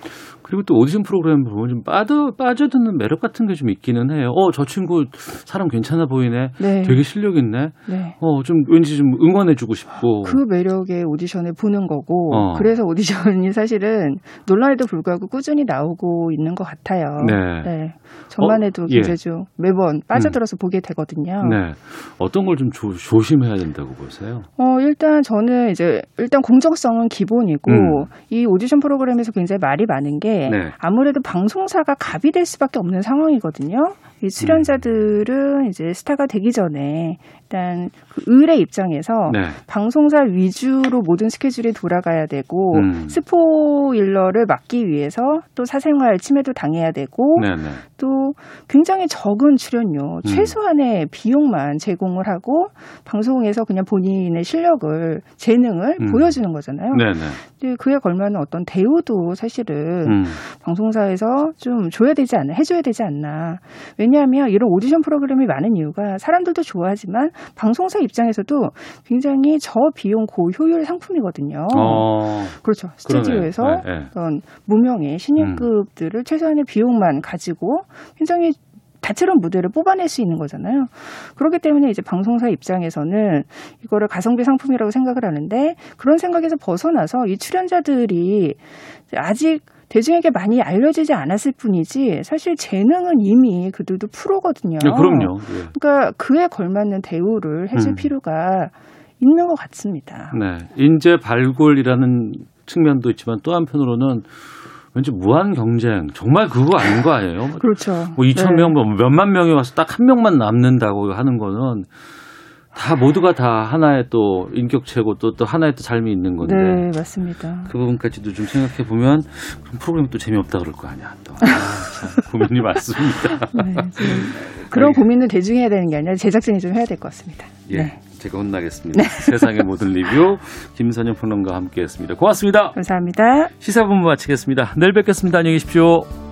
그리고 또 오디션 프로그램 보면 좀 빠져, 빠져드는 매력 같은 게 좀 있기는 해요. 어, 저 친구 사람 괜찮아 보이네. 네. 되게 실력 있네. 네. 어, 좀 왠지 좀 응원해주고 싶고. 그 매력의 오디션을 보는 거고 어. 그래서 오디션이 사실은 논란에도 불구하고 꾸준히 나오고 있는 것 같아요. 네. 저만 어, 해도 예. 굉장히 좀 매번 빠져들어서 보게 되거든요. 네. 어떤 걸 좀 조심해야 된다고 보세요? 어, 일단 저는 이제 일단 공정성은 기본이고 음. 이 오디션 프로그램에서 굉장히 말이 많은 게 네. 아무래도 방송사가 갑이 될 수밖에 없는 상황이거든요. 이 출연자들은 이제 스타가 되기 전에 일단 그 의뢰 입장에서 네. 방송사 위주로 모든 스케줄이 돌아가야 되고 음. 스포 바이오일러를 막기 위해서 또 사생활 침해도 당해야 되고 네네. 또 굉장히 적은 출연료, 최소한의 비용만 제공을 하고 방송에서 그냥 본인의 실력을 재능을 음. 보여주는 거잖아요. 네네. 근데 그에 걸맞는 어떤 대우도 사실은 음. 방송사에서 좀 줘야 되지 않나, 해줘야 되지 않나. 왜냐하면 이런 오디션 프로그램이 많은 이유가 사람들도 좋아하지만 방송사 입장에서도 굉장히 저비용 고효율 상품이거든요. 어. 그렇죠. 스튜디오에서 네, 네. 그런 무명의 신인급들을 최소한의 비용만 가지고 굉장히 다채로운 무대를 뽑아낼 수 있는 거잖아요. 그렇기 때문에 이제 방송사 입장에서는 이거를 가성비 상품이라고 생각을 하는데 그런 생각에서 벗어나서 이 출연자들이 아직 대중에게 많이 알려지지 않았을 뿐이지 사실 재능은 이미 그들도 프로거든요. 네, 그럼요. 예. 그러니까 그에 걸맞는 대우를 해줄 음. 필요가 있는 것 같습니다. 네. 인재 발굴이라는 측면도 있지만 또 한편으로는 왠지 무한 경쟁 정말 그거 아닌 거 아니에요? 그렇죠. 뭐 2천 네. 명, 뭐 몇만 명이 와서 딱 한 명만 남는다고 하는 거는 다 모두가 다 하나의 또 인격체고 또, 또 하나의 또 삶이 있는 건데 네, 맞습니다. 그 부분까지도 좀 생각해 보면 그럼 프로그램이 또 재미없다 그럴 거 아니야 또 아, 참 고민이 많습니다. 네, 좀 그런 고민은 대중이 해야 되는 게 아니라 제작진이 좀 해야 될 것 같습니다. 예, 네. 제가 혼나겠습니다. 세상의 모든 리뷰 김선영 평론가와 함께했습니다. 고맙습니다. 감사합니다. 시사본부 마치겠습니다. 내일 뵙겠습니다. 안녕히 계십시오.